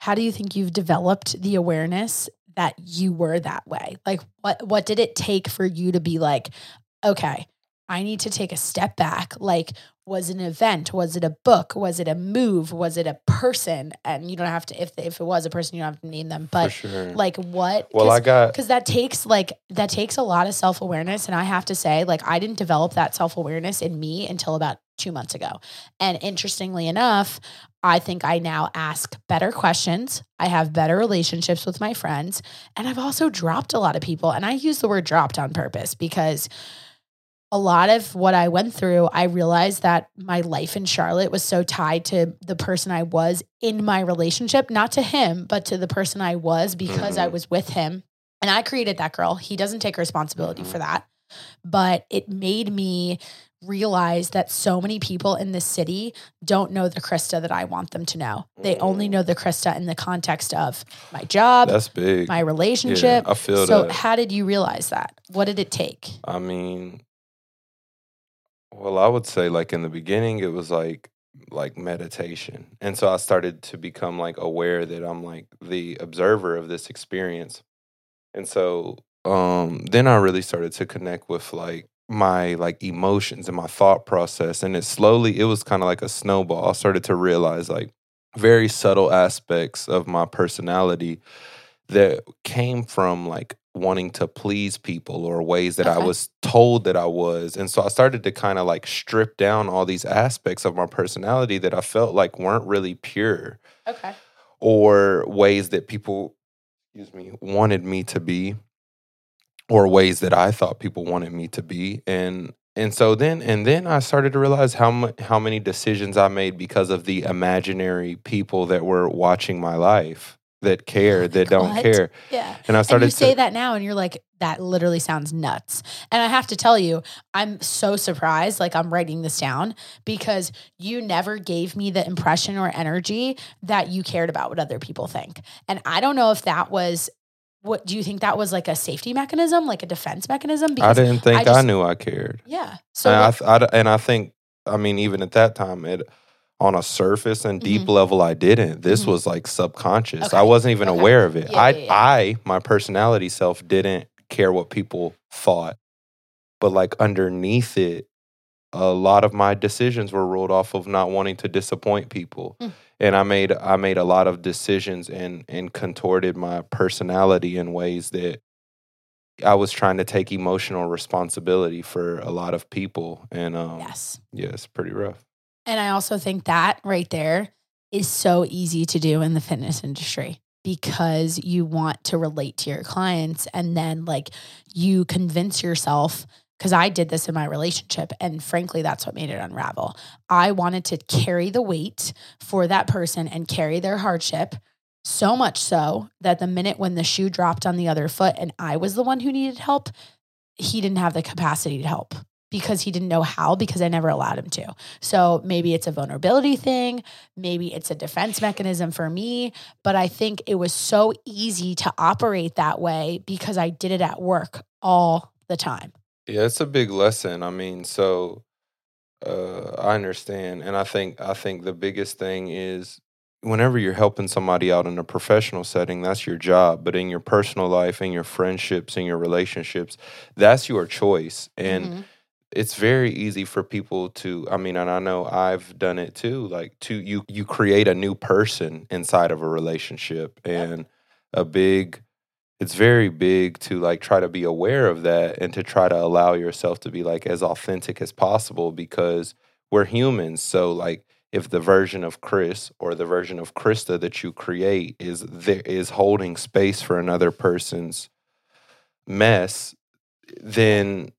How do you think you've developed the awareness that you were that way? Like what what did it take for you to be like, okay, I need to take a step back. Like was it an event? Was it a book? Was it a move? Was it a person? And you don't have to if if it was a person, you don't have to name them. But sure like what well i got because that takes like that takes a lot of self-awareness and i have to say like i didn't develop that self-awareness in me until about two months ago and interestingly enough i think i now ask better questions i have better relationships with my friends and i've also dropped a lot of people and i use the word dropped on purpose because a lot of what I went through, I realized that my life in Charlotte was so tied to the person I was in my relationship, not to him, but to the person I was because I Mhm. was with him. And I created that girl. He doesn't take responsibility Mhm. for that. But it made me realize that so many people in this city don't know the Krysta that I want them to know. They only Mm. know the Krysta in the context of my job, that's big my relationship. i feel so, that how did you realize that? What did it take? I mean, well, I would say like in the beginning, it was like like meditation, and so I started to become like aware that I'm like the observer of this experience, and so um then I really started to connect with like my like emotions and my thought process, and it slowly it was kind of like a snowball. I started to realize like very subtle aspects of my personality that came from like wanting to please people or ways that I was told that I was. And so I started to kind of like strip down all these aspects of my personality that I felt like weren't really pure Okay. or ways that people, excuse me, wanted me to be or ways that I thought people wanted me to be. And and so then and then I started to realize how mu- how many decisions I made because of the imaginary people that were watching my life that care oh that don't What? care. Yeah. And I And started you say to, that now, and you're like, that literally sounds nuts. And I have to tell you, I'm so surprised. Like, I'm writing this down because you never gave me the impression or energy that you cared about what other people think. And I don't know if that was. What do you think that was like a safety mechanism, like a defense mechanism? Because I didn't think I, just- knew I cared. yeah. So and, I, th- I d- and I think, I mean, even at that time, it on a surface and deep level, I didn't. This Mhm. was like subconscious. Okay. I wasn't even Okay. aware of it. Yeah, I, yeah, yeah. I, my personality self, didn't care what people thought, but like underneath it, a lot of my decisions were rolled off of not wanting to disappoint people. Mm. And I made I made a lot of decisions and and contorted my personality in ways that I was trying to take emotional responsibility for a lot of people. And um yes. yeah, it's pretty rough. And I also think that right there is so easy to do in the fitness industry because you want to relate to your clients and then like you convince yourself because I did this in my relationship. And frankly, that's what made it unravel. I wanted to carry the weight for that person and carry their hardship. So much so that the minute when the shoe dropped on the other foot and I was the one who needed help, he didn't have the capacity to help because he didn't know how because I never allowed him to. So maybe it's a vulnerability thing, maybe it's a defense mechanism for me, but I think it was so easy to operate that way because I did it at work all the time. Yeah, it's a big lesson. I mean, so uh, I understand, and I think I think the biggest thing is whenever you're helping somebody out in a professional setting, that's your job. But in your personal life, in your friendships, in your relationships, that's your choice. And Mhm. It's very easy for people to i mean and i know i've done it too like to you you create a new person inside of a relationship and a big it's very big to like try to be aware of that and to try to allow yourself to be like as authentic as possible because we're humans. So like if the version of chris or the version of krysta that you create is there is holding space for another person's mess then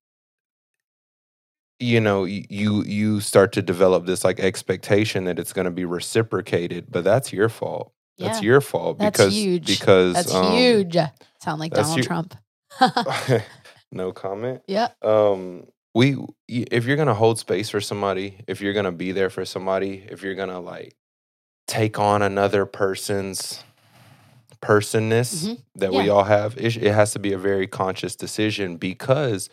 you know you you start to develop this like expectation that it's going to be reciprocated but that's your fault that's your fault That's because huge. because That's um, huge. Sound like Donald Trump. no comment yeah. um we if you're going to hold space for somebody if you're going to be there for somebody if you're going to like take on another person's personness Mhm. that we all have it, it has to be a very conscious decision because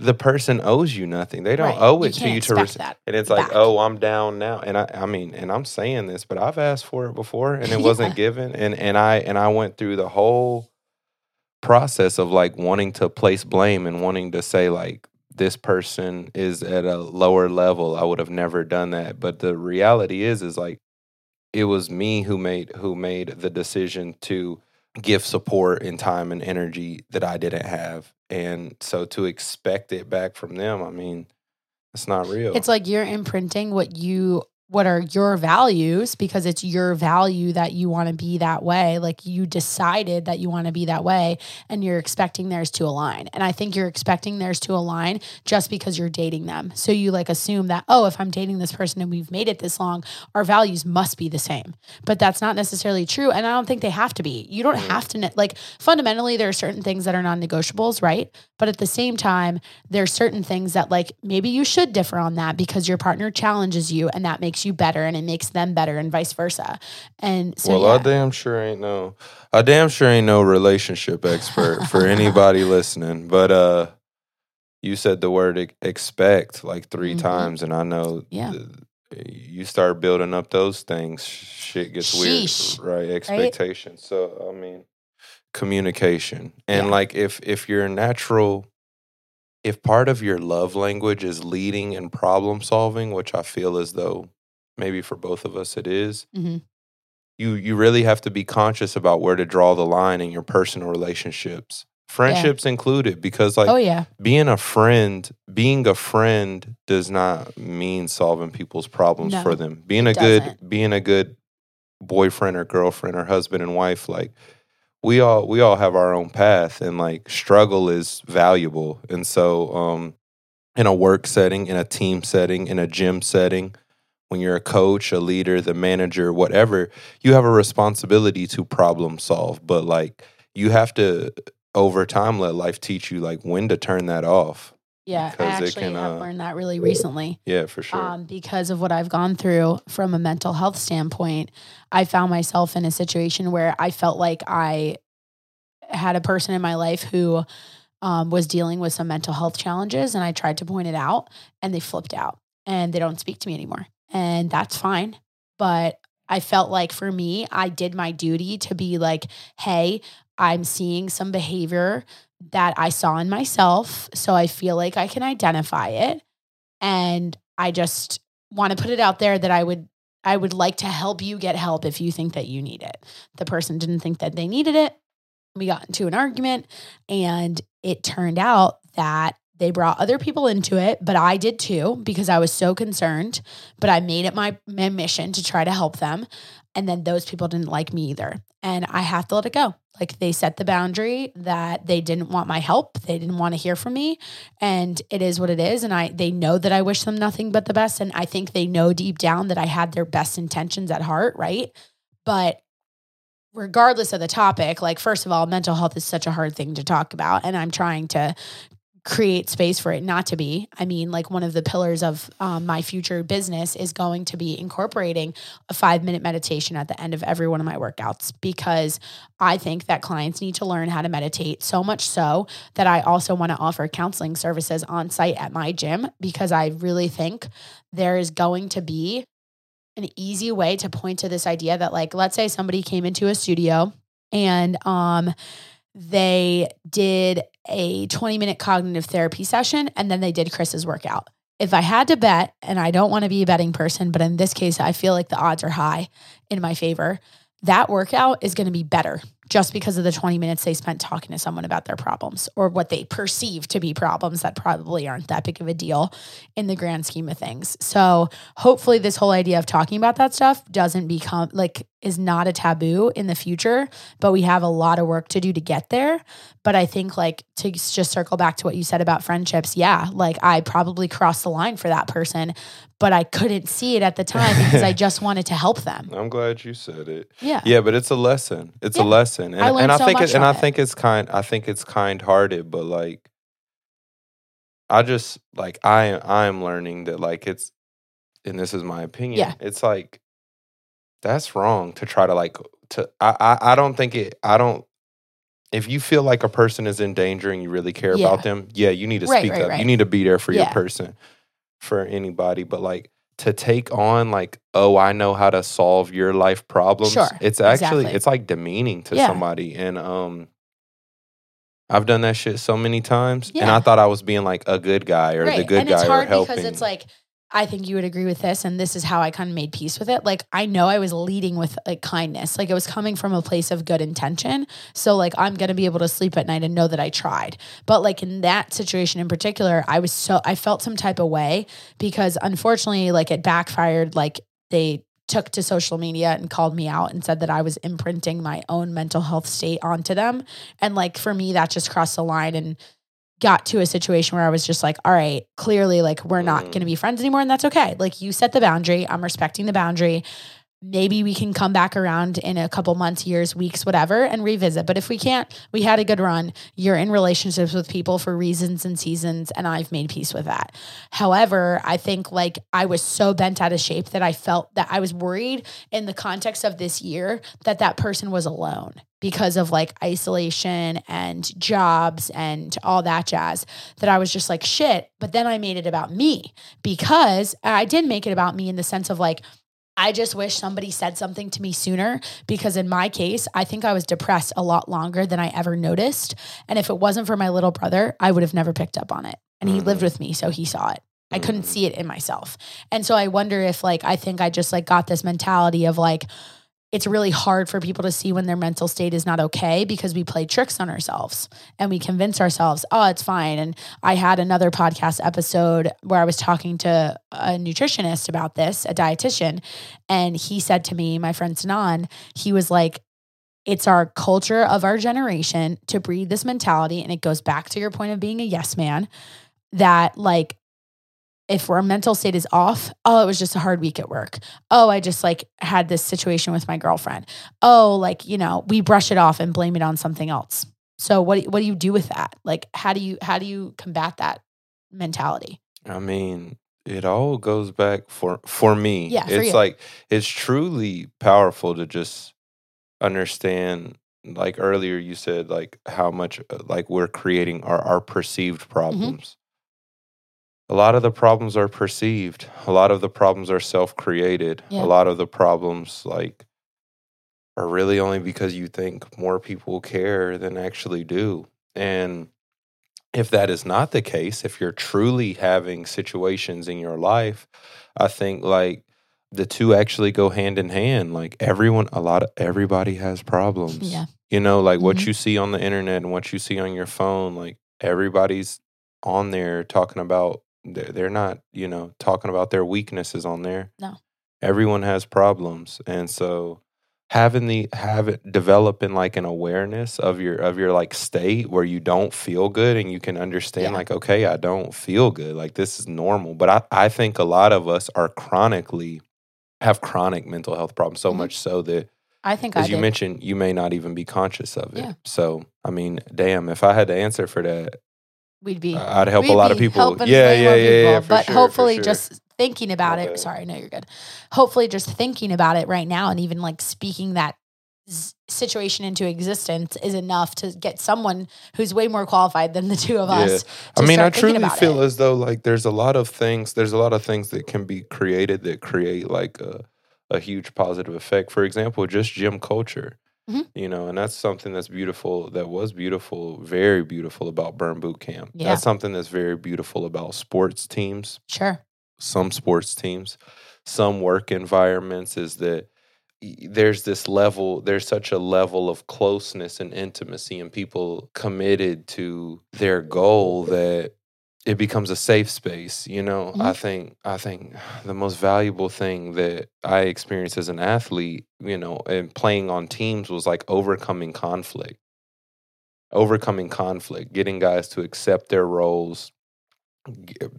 the person owes you nothing. They don't Right. owe You it to you to receive that and it's like back. oh i'm down now. And i i mean and i'm saying this but i've asked for it before and it wasn't given. And and i and i went through the whole process of like wanting to place blame and wanting to say like this person is at a lower level. I would have never done that. But the reality is is like it was me who made who made the decision to give support and time and energy that i didn't have. And so to expect it back from them i mean it's not real. It's like you're imprinting what you what are your values because it's your value that you want to be that way. Like you decided that you want to be that way and you're expecting theirs to align. And I think you're expecting theirs to align just because you're dating them. So you like assume that, oh, if I'm dating this person and we've made it this long, our values must be the same. But that's not necessarily true. And I don't think they have to be. You don't have to, ne- like, fundamentally, there are certain things that are non negotiables, right? But at the same time, there's certain things that like maybe you should differ on that because your partner challenges you and that makes you better and it makes them better and vice versa. And so well, yeah. I damn sure ain't no, I damn sure ain't no relationship expert for anybody listening. But uh, you said the word expect like 3 Mhm. times, and I know Yeah. th- you start building up those things, shit gets Sheesh. weird, right? Expectations. So I mean, communication, and Yeah. like if if your natural. If part of your love language is leading and problem solving, which I feel as though maybe for both of us it is, Mhm. you you really have to be conscious about where to draw the line in your personal relationships friendships included because like oh yeah. being a friend being a friend does not mean solving people's problems No, for them. Being a good being a good boyfriend or girlfriend or husband and wife like we all we all have our own path and like struggle is valuable. And so um in a work setting in a team setting in a gym setting when you're a coach a leader the manager whatever you have a responsibility to problem solve but like you have to over time let life teach you like when to turn that off Yeah. I because it actually can, have uh, learned that really recently. yeah for sure um, because of what I've gone through from a mental health standpoint. I found myself in a situation where I felt like I had a person in my life who um, was dealing with some mental health challenges, and I tried to point it out, and they flipped out and they don't speak to me anymore. And that's fine. But I felt like for me, I did my duty to be like, hey, I'm seeing some behavior that I saw in myself. So I feel like I can identify it. And I just want to put it out there that I would I would like to help you get help if you think that you need it. The person didn't think that they needed it. We got into an argument and it turned out that they brought other people into it, but I did too because I was so concerned. But I made it my, my mission to try to help them. And then those people didn't like me either. And I have to let it go. Like they set the boundary that they didn't want my help. They didn't want to hear from me. And it is what it is. And I they know that I wish them nothing but the best. And I think they know deep down that I had their best intentions at heart, right? But regardless of the topic, like first of all, mental health is such a hard thing to talk about. And I'm trying to create space for it not to be. I mean, like one of the pillars of um, my future business is going to be incorporating a five minute meditation at the end of every one of my workouts because I think that clients need to learn how to meditate so much so that I also want to offer counseling services on site at my gym because I really think there is going to be an easy way to point to this idea that like let's say somebody came into a studio and um they did a 20 minute cognitive therapy session and then they did Chris's workout. If I had to bet, and I don't want to be a betting person, but in this case, I feel like the odds are high in my favor, that workout is going to be better just because of the 20 minutes they spent talking to someone about their problems or what they perceive to be problems that probably aren't that big of a deal in the grand scheme of things. So, hopefully, this whole idea of talking about that stuff doesn't become like is not a taboo in the future, but we have a lot of work to do to get there. But I think, like, to just circle back to what you said about friendships, yeah, like I probably crossed the line for that person, but I couldn't see it at the time because I just wanted to help them. I'm glad you said it. Yeah. Yeah, but it's a lesson. It's Yeah. a lesson, and I and I so think it, and I think it's kind. I think it's kind hearted, but like, I just like I I am learning that like it's, and this is my opinion. Yeah. It's like that's wrong to try to like to. I I, I don't think it. I don't. If you feel like a person is in danger and you really care Yeah. about them, yeah, you need to Right, speak right, up. right. You need to be there for your person, for anybody. But like to take on like, oh, I know how to solve your life problems. Sure, It's actually exactly. it's like demeaning to Yeah. somebody. And um I've done that shit so many times. And I thought I was being like a good guy or the good and guy it's or helping. because it's like I think you would agree with this, and this is how I kind of made peace with it. Like I know I was leading with like kindness, like it was coming from a place of good intention. So like I'm gonna be able to sleep at night and know that I tried. But like in that situation in particular, I was so I felt some type of way because unfortunately, like it backfired. Like they took to social media and called me out and said that I was imprinting my own mental health state onto them. And like for me, that just crossed the line and got to a situation where I was just like, all right, clearly, like, we're not Mm. going to be friends anymore. And that's okay. Like, you set the boundary. I'm respecting the boundary. Maybe we can come back around in a couple months, years, weeks, whatever, and revisit. But if we can't, we had a good run. You're in relationships with people for reasons and seasons, and I've made peace with that. However, I think like I was so bent out of shape that I felt that I was worried in the context of this year that that person was alone because of like isolation and jobs and all that jazz that I was just like shit but then I made it about me because I did make it about me in the sense of like I just wish somebody said something to me sooner because in my case I think I was depressed a lot longer than I ever noticed and if it wasn't for my little brother I would have never picked up on it and he lived Mhm. with me so he saw it I couldn't Mhm. see it in myself. And so I wonder if like I think I just like got this mentality of like it's really hard for people to see when their mental state is not okay because we play tricks on ourselves and we convince ourselves, oh, it's fine. And I had another podcast episode where I was talking to a nutritionist about this, a dietitian, and he said to me, my friend Sanan, he was like, it's our culture of our generation to breed this mentality. And it goes back to your point of being a yes man that like if our mental state is off, oh, it was just a hard week at work. Oh, I just like had this situation with my girlfriend. Oh, like, you know, we brush it off and blame it on something else. So what what do you do with that? Like how do you how do you combat that mentality? I mean, it all goes back for for me. Yeah, for it's you. like it's truly powerful to just understand. Like earlier, you said like how much uh, like we're creating our our perceived Mm-hmm. A lot of the problems are perceived. A lot of the problems are self created. Yeah. A lot of the problems like are really only because you think more people care than actually do. And if that is not the case, if you're truly having situations in your life, I think like the two actually go hand in hand. Like everyone, a lot of everybody has problems. Yeah. You know, like what Mhm. you see on the internet and what you see on your phone, like everybody's on there talking about they're they're not you know talking about their weaknesses on there No. everyone has problems and so having the have it developing like an awareness of your of your like state where you don't feel good and you can understand Yeah. like okay i don't feel good like this is normal but i i think a lot of us are chronically have chronic mental health problems so Mhm. much so that I think I as you did. mentioned you may not even be conscious of it Yeah. so i mean damn if i had to answer for that We'd be uh, i'd help a lot of people yeah yeah yeah, people. yeah but sure, hopefully, sure. just thinking about My it. Sorry, no, you're good. Hopefully, just thinking about it right now and even like speaking that situation into existence is enough to get someone who's way more qualified than the two of Yeah. us. I mean, I truly feel it. as though like there's a lot of things. There's a lot of things that can be created that create like a a huge positive effect. For example, just gym culture. Mhm. You know, and that's something that's beautiful. That was beautiful, very beautiful about Burn Boot Camp. Yeah. That's something that's very beautiful about sports teams. Sure. Some sports teams, some work environments is that there's this level there's such a level of closeness and intimacy and people committed to their goal that it becomes a safe space you know i Mhm. think i think the most valuable thing that i experienced as an athlete you know and playing on teams was like overcoming conflict overcoming conflict getting guys to accept their roles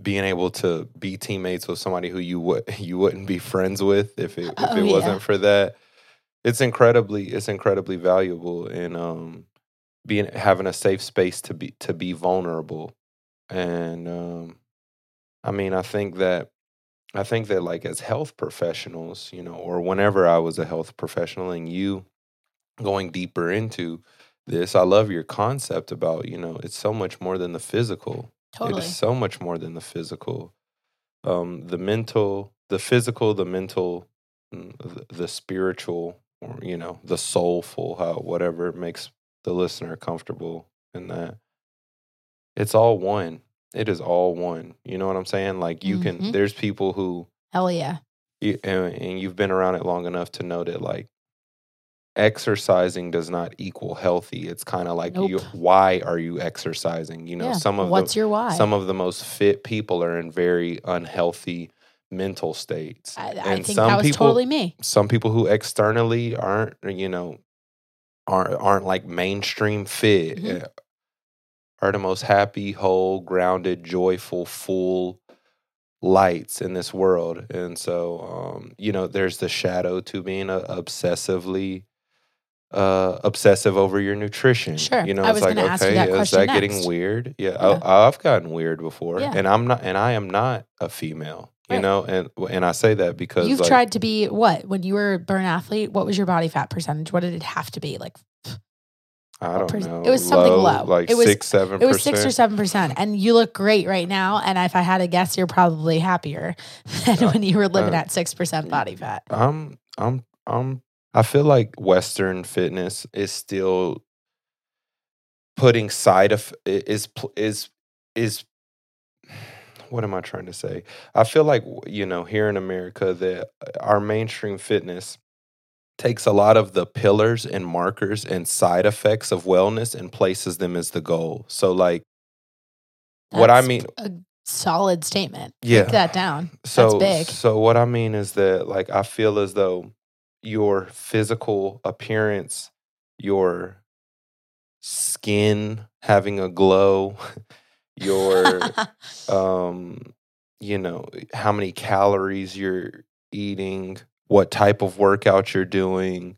being able to be teammates with somebody who you would you wouldn't be friends with if it if Oh, it yeah. wasn't for that it's incredibly it's incredibly valuable in um being having a safe space to be to be vulnerable and um i mean i think that i think that like as health professionals you know or whenever i was a health professional and you going deeper into this i love your concept about you know it's so much more than the physical Totally. it is so much more than the physical. Um, the mental, the physical, the mental, mm, the, the spiritual, or you know, the soulful, how whatever makes the listener comfortable in that. It's all one. It is all one. You know what I'm saying? Like you can. Mhm. There's people who, Hell yeah. you, and, and you've been around it long enough to know that like exercising does not equal healthy. It's kind of like you, why are you exercising? You know, yeah. some of the, What's your why? some of the most fit people are in very unhealthy mental states. I, I and think some that was people, totally me. some people who externally aren't, you know, aren't aren't like mainstream fit Mhm. Uh, are the most happy, whole, grounded, joyful, full lights in this world. And so, um, you know, there's the shadow to being a, obsessively uh obsessive over your nutrition Sure. you know I it's was like gonna ask you okay that is that getting weird yeah, Yeah. I, i've gotten weird before Yeah. and i'm not and i am not a female you Right. know and and i say that because You've like, tried to be what when you were a burn athlete? What was your body fat percentage? What did it have to be? Like i don't know it was something low. like It was- six seven it was six or seven percent, and you look great right now. And if I had to guess, you're probably happier than Uh, when you were living uh, at six percent body fat. i'm i'm i'm i feel like western fitness is still putting side of is is is what am I trying to say? I feel like you know here in America that our mainstream fitness takes a lot of the pillars and markers and side effects of wellness and places them as the goal. So like what I mean a solid statement. Yeah. Break that down. so big. so what I mean is that like I feel as though your physical appearance, your skin having a glow, your um you know how many calories you're eating what type of workout you're doing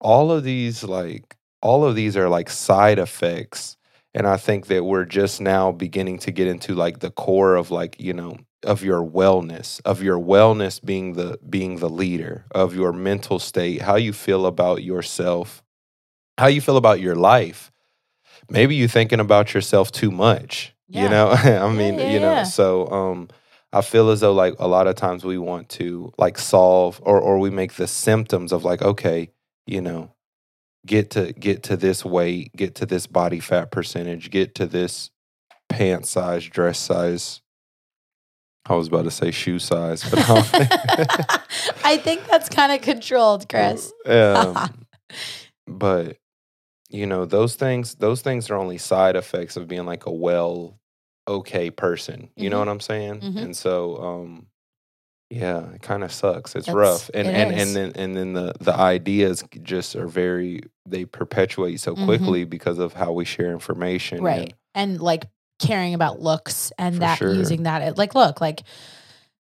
all of these like all of these are like side effects and i think that we're just now beginning to get into like the core of like you know of your wellness of your wellness being the being the leader of your mental state how you feel about yourself how you feel about your life maybe you're thinking about yourself too much Yeah. you know i mean yeah, you know yeah. so um i feel as though like a lot of times we want to like solve or or we make the symptoms of like okay you know get to get to this weight get to this body fat percentage get to this pant size dress size i was about to say shoe size but I think- I think that's kind of controlled, Chris. um, but you know those things those things are only side effects of being like a well okay person. You know Mhm. what I'm saying? Mhm. And so, um, yeah, it kind of sucks. It's It's- rough, and it and is. and then and then the the ideas just are very they perpetuate so Mhm. quickly because of how we share information. right and- and like caring about looks and that sure. using that like look like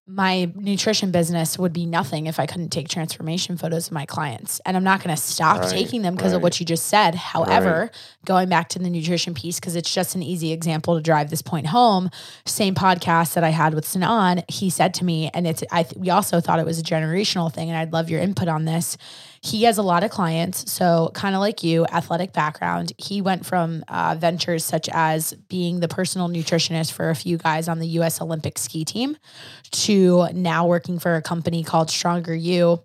my nutrition business would be nothing if I couldn't take transformation photos of my clients. And I'm not going to stop Right, taking them because of what you just said. However, going back to the nutrition piece, because it's just an easy example to drive this point home. Same podcast that I had with Sanan, he said to me, and it's, I, th- we also thought it was a generational thing. And I'd love your input on this. He has a lot of clients. So, kind of like you, athletic background. He went from uh, ventures such as being the personal nutritionist for a few guys on the US Olympic ski team to now working for a company called Stronger U.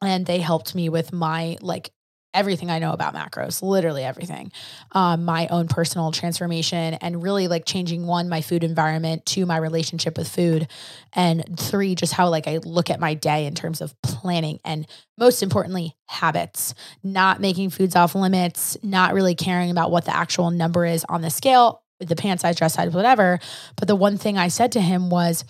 And they helped me with my like everything I know about macros, literally everything. Um, my own personal transformation and really like changing one, my food environment, two, my relationship with food, and three, just how like I look at my day in terms of planning and most importantly, habits, not making foods off limits, not really caring about what the actual number is on the scale, the pant size, dress size, whatever. But the one thing I said to him was,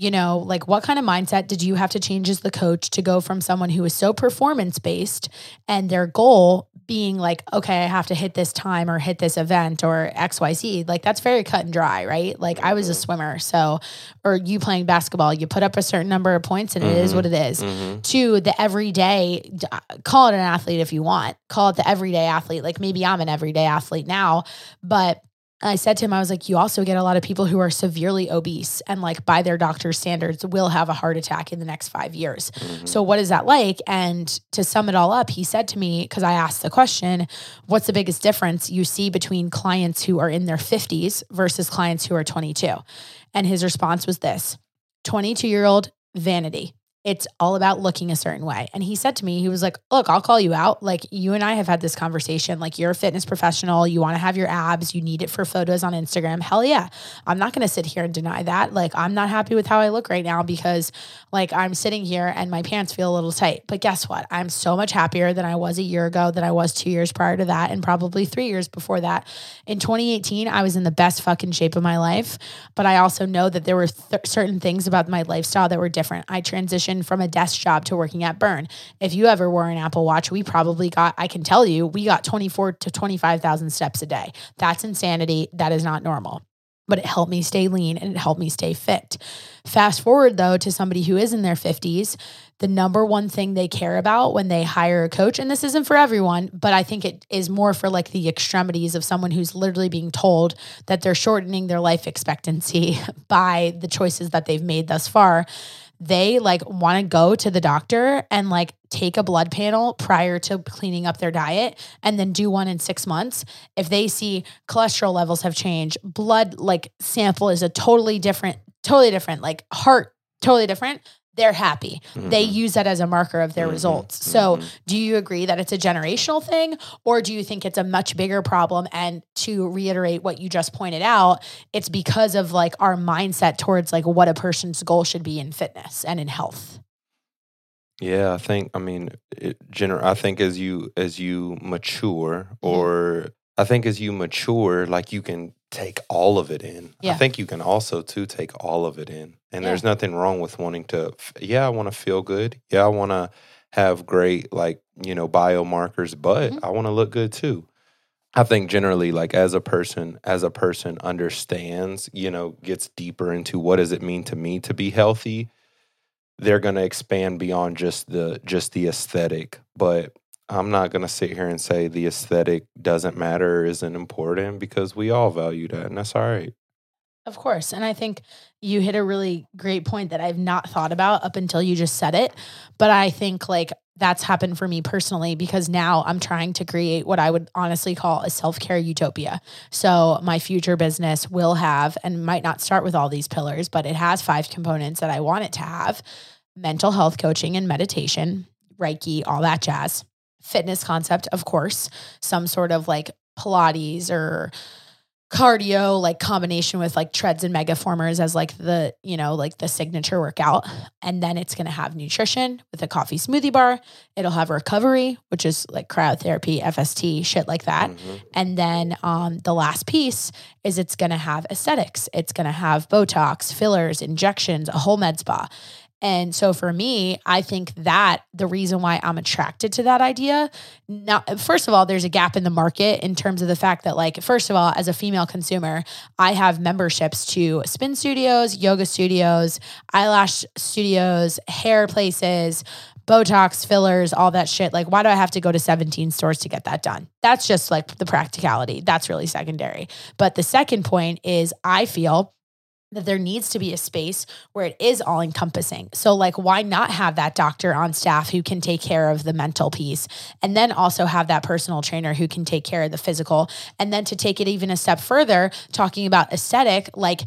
you know, like what kind of mindset did you have to change as the coach to go from someone who is so performance based and their goal being like, okay, I have to hit this time or hit this event or XYZ? Like that's very cut and dry, right? Like I was a Mhm. swimmer. So, or you playing basketball, you put up a certain number of points and it is what it is Mhm. to the everyday call it an athlete if you want call it the everyday athlete like maybe i'm an everyday athlete now but I said to him, I was like, you also get a lot of people who are severely obese and, like, by their doctor's standards, will have a heart attack in the next five years. Mhm. So, what is that like? And to sum it all up, he said to me, because I asked the question, what's the biggest difference you see between clients who are in their 50s versus clients who are 22? And his response was this 22 year old vanity. It's all about looking a certain way. And he said to me, he was like, Look, I'll call you out. Like, you and I have had this conversation. Like, you're a fitness professional. You want to have your abs. You need it for photos on Instagram. Hell yeah. I'm not going to sit here and deny that. Like, I'm not happy with how I look right now because, like, I'm sitting here and my pants feel a little tight. But guess what? I'm so much happier than I was a year ago, than I was two years prior to that, and probably three years before that. In 2018, I was in the best fucking shape of my life. But I also know that there were th- certain things about my lifestyle that were different. I transitioned from a desk job to working at Burn. If you ever wore an Apple Watch, we probably got, I can tell you, we got 24 to 25,000 steps a day. That's insanity. That is not normal. But it helped me stay lean and it helped me stay fit. Fast forward though to somebody who is in their 50s, the number one thing they care about when they hire a coach, and this isn't for everyone, but I think it is more for like the extremities of someone who's literally being told that they're shortening their life expectancy by the choices that they've made thus far they like want to go to the doctor and like take a blood panel prior to cleaning up their diet and then do one in 6 months if they see cholesterol levels have changed blood like sample is a totally different totally different like heart totally different they're happy they Mhm. use that as a marker of their Mhm. results so Mhm. do you agree that it's a generational thing or do you think it's a much bigger problem and to reiterate what you just pointed out it's because of like our mindset towards like what a person's goal should be in fitness and in health Yeah, I think. I mean, it, gener- I think as you as you mature, Mm-hmm. or I think as you mature, like you can take all of it in. Yeah. I think you can also too take all of it in, and Yeah. there's nothing wrong with wanting to. Yeah, I want to feel good. Yeah, I want to have great like you know biomarkers, but Mhm. I want to look good too. I think generally, like as a person, as a person understands, you know, gets deeper into what does it mean to me to be healthy they're going to expand beyond just the just the aesthetic but i'm not going to sit here and say the aesthetic doesn't matter isn't important because we all value that and that's all right Of course. And I think you hit a really great point that I've not thought about up until you just said it. But I think like that's happened for me personally because now I'm trying to create what I would honestly call a self care utopia. So my future business will have, and might not start with all these pillars, but it has five components that I want it to have mental health coaching and meditation, Reiki, all that jazz, fitness concept, of course, some sort of like Pilates or cardio like combination with like treads and Megaformers as like the you know like the signature workout. And then it's going to have nutrition with a coffee smoothie bar. It'll have recovery which is like cryotherapy fst shit like that. Mm-hmm. and then um, the last piece is it's going to have aesthetics. It's going to have botox fillers injections a whole med spa and so for me, I think that the reason why I'm attracted to that idea, not first of all, there's a gap in the market in terms of the fact that, like, first of all, as a female consumer, I have memberships to spin studios, yoga studios, eyelash studios, hair places, Botox, fillers, all that shit. Like, why do I have to go to 17 stores to get that done? That's just like the practicality. That's really secondary. But the second point is I feel that there needs to be a space where it is all encompassing. So, like, why not have that doctor on staff who can take care of the mental piece and then also have that personal trainer who can take care of the physical? And then to take it even a step further, talking about aesthetic, like,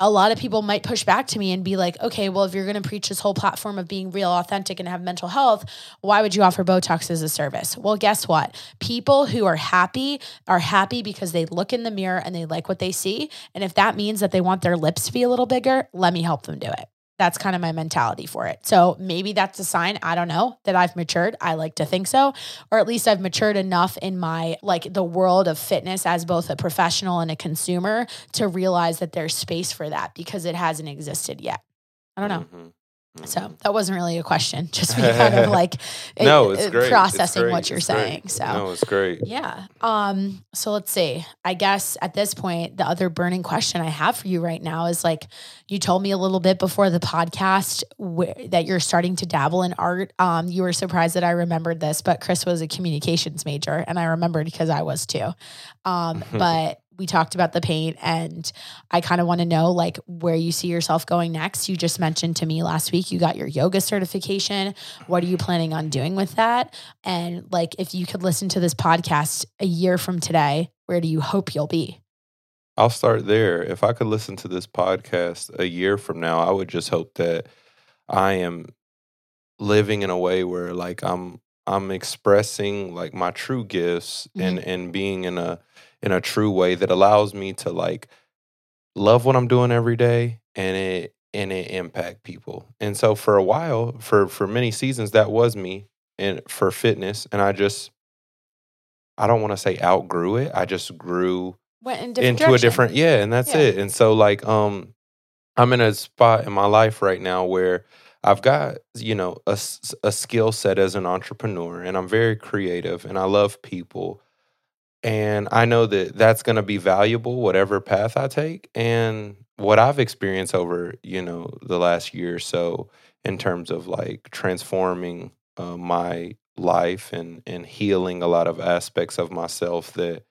a lot of people might push back to me and be like, okay, well, if you're going to preach this whole platform of being real, authentic, and have mental health, why would you offer Botox as a service? Well, guess what? People who are happy are happy because they look in the mirror and they like what they see. And if that means that they want their lips to be a little bigger, let me help them do it. That's kind of my mentality for it. So maybe that's a sign, I don't know, that I've matured. I like to think so, or at least I've matured enough in my like the world of fitness as both a professional and a consumer to realize that there's space for that because it hasn't existed yet. I don't know. Mhm. So Mhm. that wasn't really a question, just me kind of like no, it's uh, great. It's processing great. what you're It's great. saying. So no, it's great. yeah. Um, so let's see. I guess at this point, the other burning question I have for you right now is like you told me a little bit before the podcast wh- that you're starting to dabble in art. Um, you were surprised that I remembered this, but Chris was a communications major, and I remembered because I was too. Um, but we talked about the paint and I kind of want to know like where you see yourself going next. You just mentioned to me last week you got your yoga certification. What are you planning on doing with that? And like if you could listen to this podcast a year from today, where do you hope you'll be? I'll start there. If I could listen to this podcast a year from now, I would just hope that I am living in a way where like I'm I'm expressing like my true gifts mm-hmm. and and being in a in a true way that allows me to like love what I'm doing every day and it and it impact people. And so for a while, for for many seasons that was me and for fitness and I just I don't want to say outgrew it. I just grew Went in into a different yeah and that's Yeah. it and so like um i'm in a spot in my life right now where i've got you know a, a skill set as an entrepreneur and i'm very creative and i love people and i know that that's going to be valuable whatever path i take and what i've experienced over you know the last year or so in terms of like transforming uh, my life and and healing a lot of aspects of myself that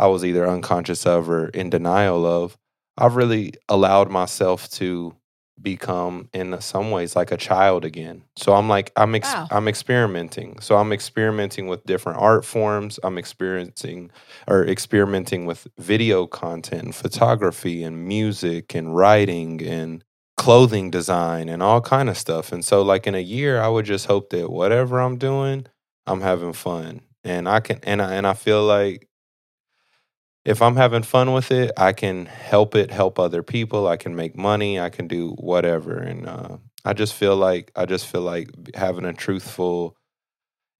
I was either unconscious of or in denial of, I've really allowed myself to become in some ways like a child again. So I'm like I'm ex- Wow. I'm experimenting. So I'm experimenting with different art forms. I'm experiencing or experimenting with video content and photography and music and writing and clothing design and all kind of stuff. And so like in a year I would just hope that whatever I'm doing, I'm having fun. And I can and I and I feel like if I'm having fun with it, I can help it help other people. I can make money. I can do whatever. And uh, I just feel like I just feel like having a truthful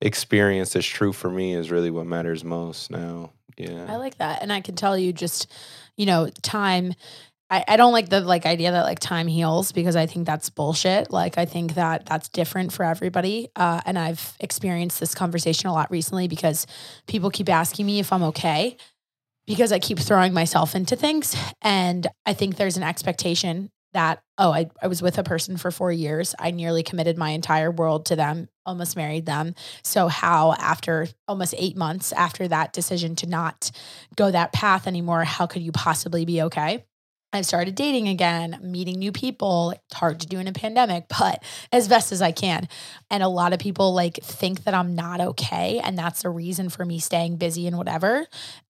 experience that's true for me is really what matters most now. Yeah. I like that. And I can tell you just, you know, time I, I don't like the like idea that like time heals because I think that's bullshit. Like I think that that's different for everybody. Uh, and I've experienced this conversation a lot recently because people keep asking me if I'm okay because I keep throwing myself into things. And I think there's an expectation that, oh, I, I was with a person for four years. I nearly committed my entire world to them, almost married them. So, how after almost eight months after that decision to not go that path anymore, how could you possibly be okay? I've started dating again, meeting new people. It's hard to do in a pandemic, but as best as I can. And a lot of people like think that I'm not okay. And that's the reason for me staying busy and whatever.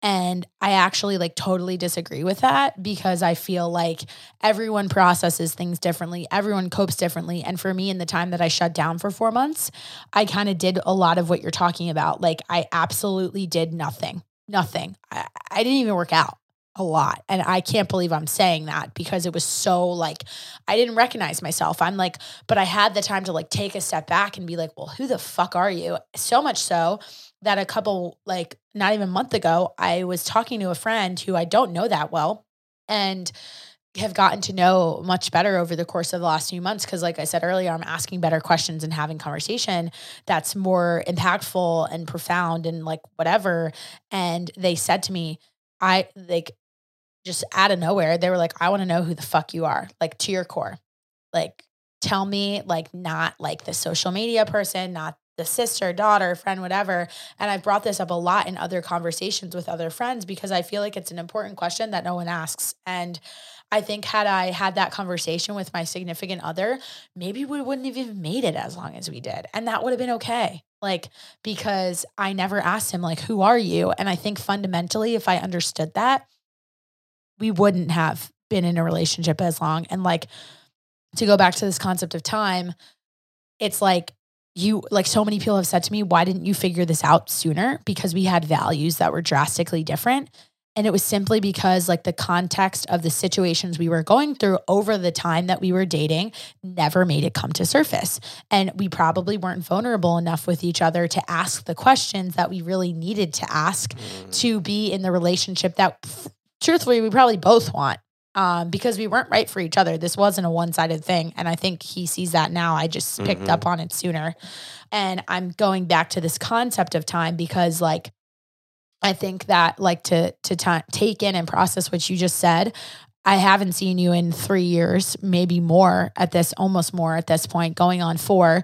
And I actually like totally disagree with that because I feel like everyone processes things differently, everyone copes differently. And for me, in the time that I shut down for four months, I kind of did a lot of what you're talking about. Like, I absolutely did nothing. nothing. I, I didn't even work out a lot. And I can't believe I'm saying that because it was so like I didn't recognize myself. I'm like, but I had the time to like take a step back and be like, well, who the fuck are you? So much so that a couple like not even a month ago, I was talking to a friend who I don't know that well and have gotten to know much better over the course of the last few months because like i said earlier i'm asking better questions and having conversation that's more impactful and profound and like whatever and they said to me i like just out of nowhere, they were like, I want to know who the fuck you are, like to your core. Like, tell me, like, not like the social media person, not the sister, daughter, friend, whatever. And I've brought this up a lot in other conversations with other friends because I feel like it's an important question that no one asks. And I think had I had that conversation with my significant other, maybe we wouldn't have even made it as long as we did. And that would have been okay. Like, because I never asked him, like, who are you? And I think fundamentally, if I understood that, we wouldn't have been in a relationship as long. And like to go back to this concept of time, it's like you like so many people have said to me, why didn't you figure this out sooner? Because we had values that were drastically different. And it was simply because, like, the context of the situations we were going through over the time that we were dating never made it come to surface. And we probably weren't vulnerable enough with each other to ask the questions that we really needed to ask mm. to be in the relationship that truthfully, we probably both want um, because we weren't right for each other. This wasn't a one sided thing. And I think he sees that now. I just picked mm-hmm. up on it sooner. And I'm going back to this concept of time because, like, I think that, like, to, to t- take in and process what you just said, I haven't seen you in three years, maybe more at this, almost more at this point, going on four.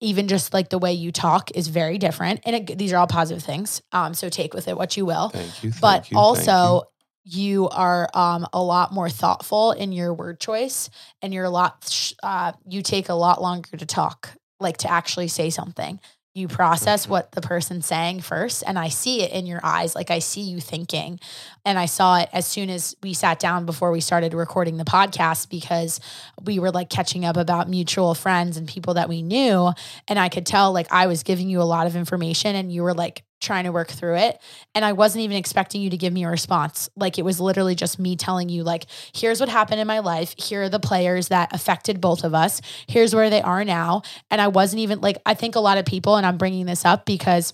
Even just like the way you talk is very different. And it, these are all positive things. Um, so take with it what you will. Thank you. Thank but you, also, you are um, a lot more thoughtful in your word choice and you're a lot uh, you take a lot longer to talk like to actually say something you process mm-hmm. what the person's saying first and i see it in your eyes like i see you thinking and i saw it as soon as we sat down before we started recording the podcast because we were like catching up about mutual friends and people that we knew and i could tell like i was giving you a lot of information and you were like trying to work through it. And i wasn't even expecting you to give me a response. Like it was literally just me telling you like here's what happened in my life. Here are the players that affected both of us. Here's where they are now. And i wasn't even like i think a lot of people and i'm bringing this up because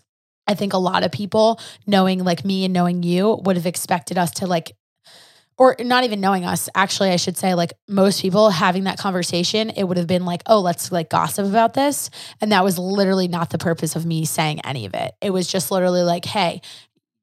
I think a lot of people knowing like me and knowing you would have expected us to like or not even knowing us actually i should say like most people having that conversation it would have been like oh let's like gossip about this. And that was literally not the purpose of me saying any of it. It was just literally like hey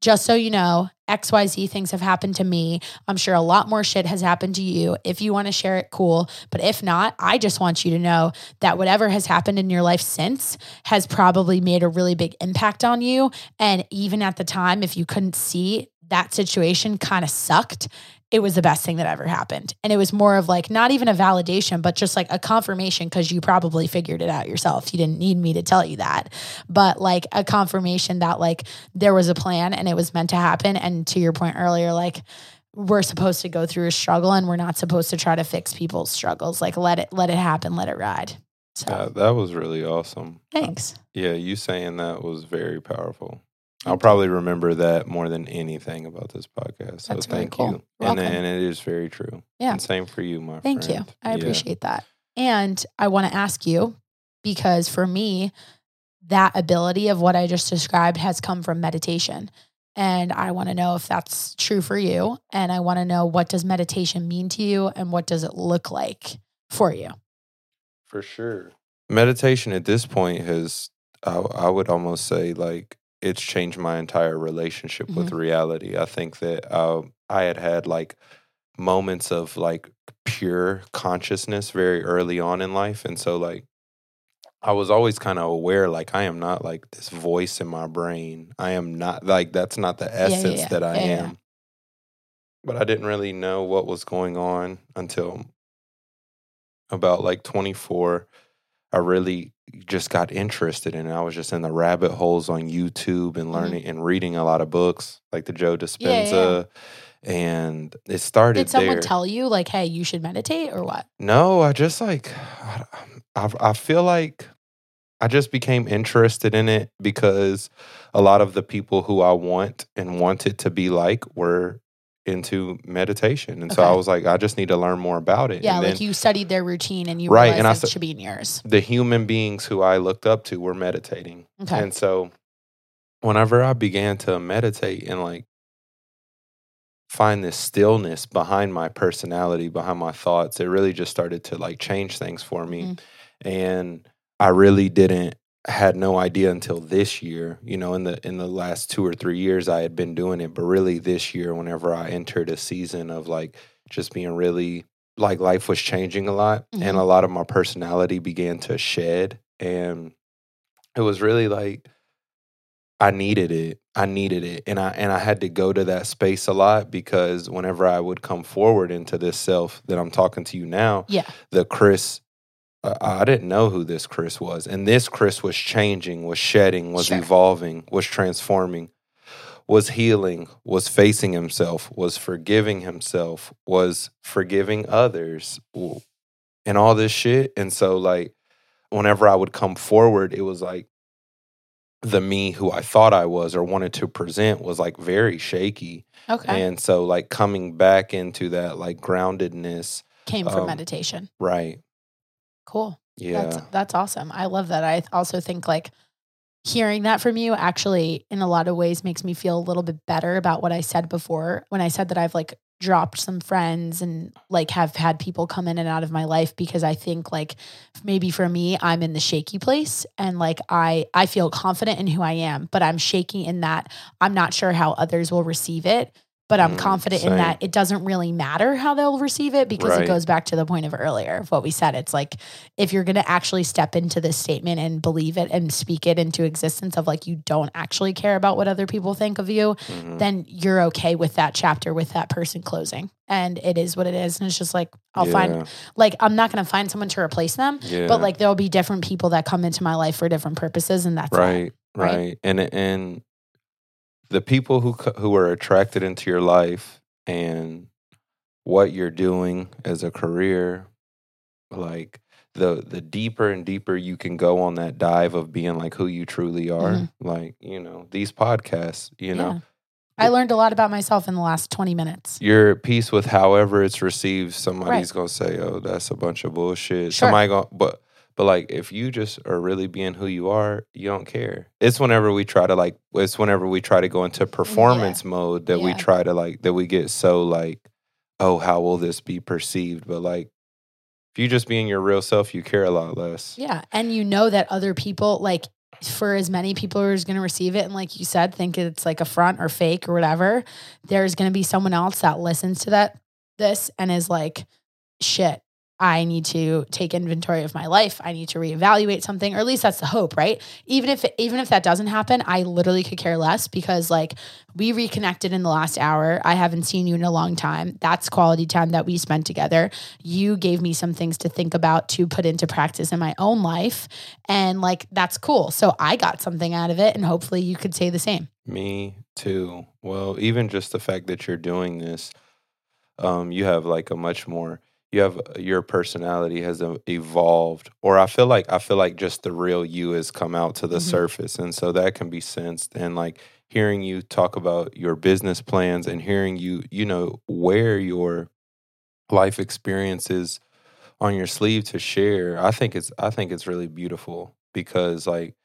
just so you know xyz things have happened to me. I'm sure a lot more shit has happened to you. If you want to share it cool. But if not i just want you to know that whatever has happened in your life since has probably made a really big impact on you. And even at the time if you couldn't see that situation kind of sucked it was the best thing that ever happened. And it was more of like not even a validation, but just like a confirmation because you probably figured it out yourself. You didn't need me to tell you that, but like a confirmation that like there was a plan and it was meant to happen. And to your point earlier, like, we're supposed to go through a struggle and we're not supposed to try to fix people's struggles. Like let it let it happen, let it ride. So that was really awesome. Thanks. Yeah, you saying that was very powerful. I'll probably remember that more than anything about this podcast. So That's thank cool. you. And, and it is very true. Yeah. And same for you, my thank friend. you. I Yeah. appreciate that. And I want to ask you because for me, that ability of what I just described has come from meditation. And I want to know if that's true for you. And I want to know what does meditation mean to you and what does it look like for you? For sure. Meditation at this point has, I, I would almost say, like, it's changed my entire relationship with Mm-hmm. reality. I think that uh, I had had like moments of like pure consciousness very early on in life. And so, like, I was always kind of aware, like, I am not like this voice in my brain. I am not like, that's not the yeah, essence yeah. that I Yeah, yeah. am. But I didn't really know what was going on until about like 24. I really just got interested in it. I was just in the rabbit holes on YouTube and Mhm. learning and reading a lot of books like the Joe yeah. Dispenza. And it started Did someone there. tell you, like, hey, you should meditate or what? no, I just like, I, I, I feel like I just became interested in it because a lot of the people who I want and wanted to be like were into meditation. And so I was like, I just need to learn more about it. Yeah, and like you studied their routine and you Right, realized and I it should be in yours. the human beings who I looked up to were meditating. Okay. And so whenever I began to meditate and like find this stillness behind my personality, behind my thoughts, it really just started to like change things for me. Mhm. And I really didn't had no idea until this year, you know, in the in the last 2 or 3 years I had been doing it, but really this year whenever I entered a season of like just being really like life was changing a lot and Mhm. a lot of my personality began to shed and it was really like I needed it. I needed it. And I and I had to go to that space a lot because whenever I would come forward into this self that I'm talking to you now, Yeah. the Chris I didn't know who this Chris was. And this Chris was changing, was shedding, was Sure. evolving, was transforming, was healing, was facing himself, was forgiving himself, was forgiving others, and all this shit. And so, like, whenever I would come forward, it was like the me who I thought I was or wanted to present was like very shaky. Okay. And so, like, coming back into that, like, groundedness, Came from um, meditation. right. Cool. Yeah. That's that's awesome. I love that. I also think like hearing that from you actually in a lot of ways makes me feel a little bit better about what I said before when I said that I've like dropped some friends and like have had people come in and out of my life because I think like maybe for me I'm in the shaky place and like I I feel confident in who I am but I'm shaky in that I'm not sure how others will receive it but I'm Mm, confident in that it doesn't really matter how they'll receive it because Right. it goes back to the point of earlier of what we said it's like if you're going to actually step into this statement and believe it and speak it into existence of like you don't actually care about what other people think of you Mhm. then you're okay with that chapter with that person closing and it is what it is and it's just like i'll find like i'm not going to find someone to replace them yeah. but like there'll be different people that come into my life for different purposes and that's it. right, right? right, and and the people who who are attracted into your life and what you're doing as a career, like the the deeper and deeper you can go on that dive of being like who you truly are, Mhm. like you know these podcasts, you know. I learned a lot about myself in the last 20 minutes You're at peace with however it's received. Somebody's Right. gonna say, "Oh, that's a bunch of bullshit." Sure. Somebody going but but like if you just are really being who you are, you don't care. It's whenever we try to like it's whenever we try to go into mm, performance mode that we try to like that we get so like, oh, how will this be perceived? But like if you just being your real self, you care a lot less. Yeah. And you know that other people, like, for as many people who's going to receive it, and like you said, think it's like a front or fake or whatever, there's going to be someone else that listens to that, this, and is like, shit, I need to take inventory of my life. I need to reevaluate something, or at least that's the hope, right? Even if even if that doesn't happen, I literally could care less because like we reconnected in the last hour. I haven't seen you in a long time. That's quality time that we spent together. You gave me some things to think about to put into practice in my own life, and like that's cool. So I got something out of it, and hopefully you could say the same. Me too. Well, even just the fact that you're doing this, um, you have like a much more. You have your personality has evolved, or I feel like I feel like just the real you has come out to the Mhm. surface, and so that can be sensed. And like hearing you talk about your business plans and hearing you, you know, wear your life experiences on your sleeve to share. I think it's I think it's really beautiful because like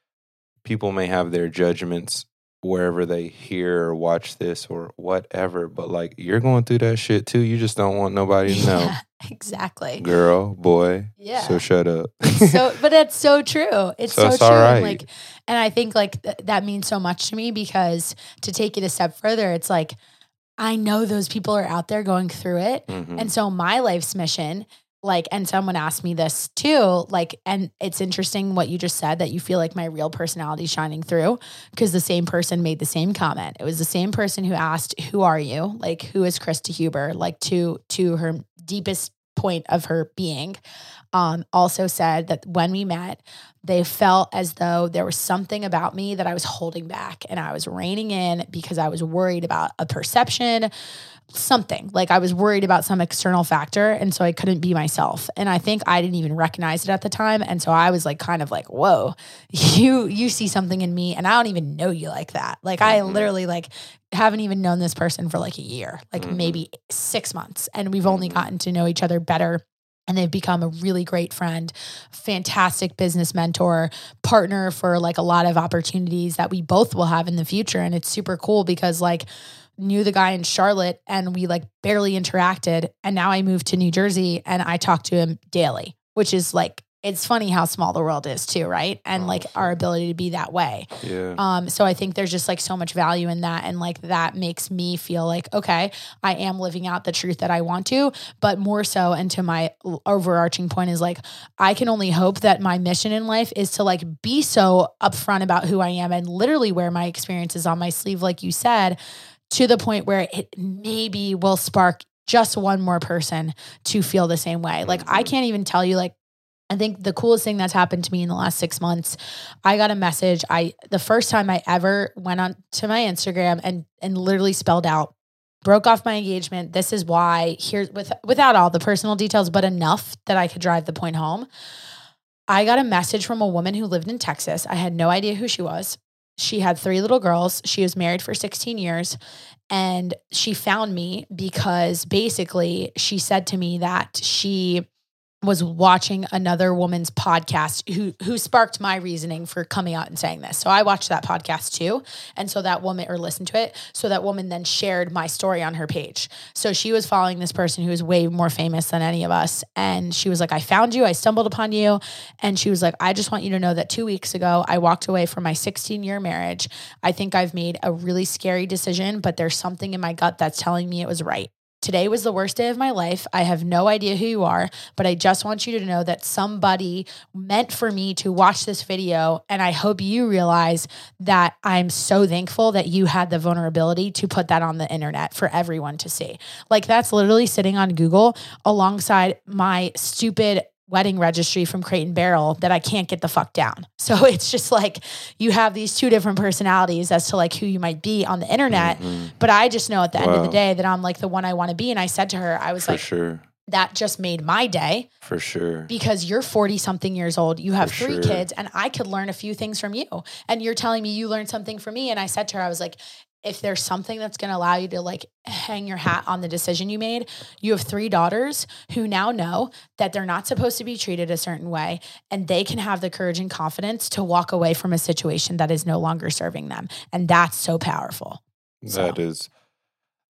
people may have their judgments wherever they hear or watch this or whatever, but like you're going through that shit too. You just don't want nobody to know. Yeah, exactly. Girl, boy. Yeah. So shut up. so but it's so true it's So so, it's true and like and i think like th- that means so much to me because to take it a step further it's like i know those people are out there going through it Mhm. and so my life's mission like and someone asked me this too like and it's interesting what you just said that you feel like my real personality shining through because the same person made the same comment. It was the same person who asked who are you? Like who is krysta huber? Like to to her deepest point of her being. Um, also said that when we met, they felt as though there was something about me that I was holding back and I was reining in because I was worried about a perception, something like I was worried about some external factor. And so I couldn't be myself. And I think I didn't even recognize it at the time. And so I was like, kind of like, whoa, you, you see something in me and I don't even know you like that. Like I Mhm. literally like haven't even known this person for like a year, like Mhm. maybe six months. And we've only Mhm. gotten to know each other better. And they've become a really great friend, fantastic business mentor, partner for like a lot of opportunities that we both will have in the future. And it's super cool because like knew the guy in Charlotte and we like barely interacted. And now I moved to New Jersey and I talk to him daily, which is like, it's funny how small the world is too, right? And like our ability to be that way. Yeah. Um, so I think there's just like so much value in that. And like that makes me feel like, okay, I am living out the truth that I want to, but more so, and to my overarching point is like, I can only hope that my mission in life is to like be so upfront about who I am and literally wear my experiences on my sleeve, like you said, to the point where it maybe will spark just one more person to feel the same way. Like I Mhm. can't even tell you like I think the coolest thing that's happened to me in the last six months, I got a message. I the first time I ever went on to my Instagram and and literally spelled out, broke off my engagement. This is why. Here's with without all the personal details, but enough that I could drive the point home. I got a message from a woman who lived in Texas. I had no idea who she was. She had three little girls. She was married for 16 years. And she found me because basically she said to me that she was watching another woman's podcast who who sparked my reasoning for coming out and saying this. So I watched that podcast too. And so that woman or listened to it. So that woman then shared my story on her page. So she was following this person who is way more famous than any of us. And she was like, I found you, I stumbled upon you. And she was like, I just want you to know that two weeks ago I walked away from my 16 year marriage. I think I've made a really scary decision, but there's something in my gut that's telling me it was right. Today was the worst day of my life. I have no idea who you are, but I just want you to know that somebody meant for me to watch this video. And I hope you realize that I'm so thankful that you had the vulnerability to put that on the internet for everyone to see. Like, that's literally sitting on Google alongside my stupid wedding registry from Crate and Barrel that I can't get the fuck down. So it's just like you have these two different personalities as to like who you might be on the internet. Mhm. But I just know at the end of the day that I'm like the one I want to be. And I said to her, I was For like, sure. that just made my day For sure. because you're 40 something years old. You have For three sure. kids, and I could learn a few things from you. And you're telling me you learned something from me. And I said to her, I was like, if there's something that's going to allow you to like hang your hat on the decision you made, you have three daughters who now know that they're not supposed to be treated a certain way and they can have the courage and confidence to walk away from a situation that is no longer serving them. And that's so powerful. So- That is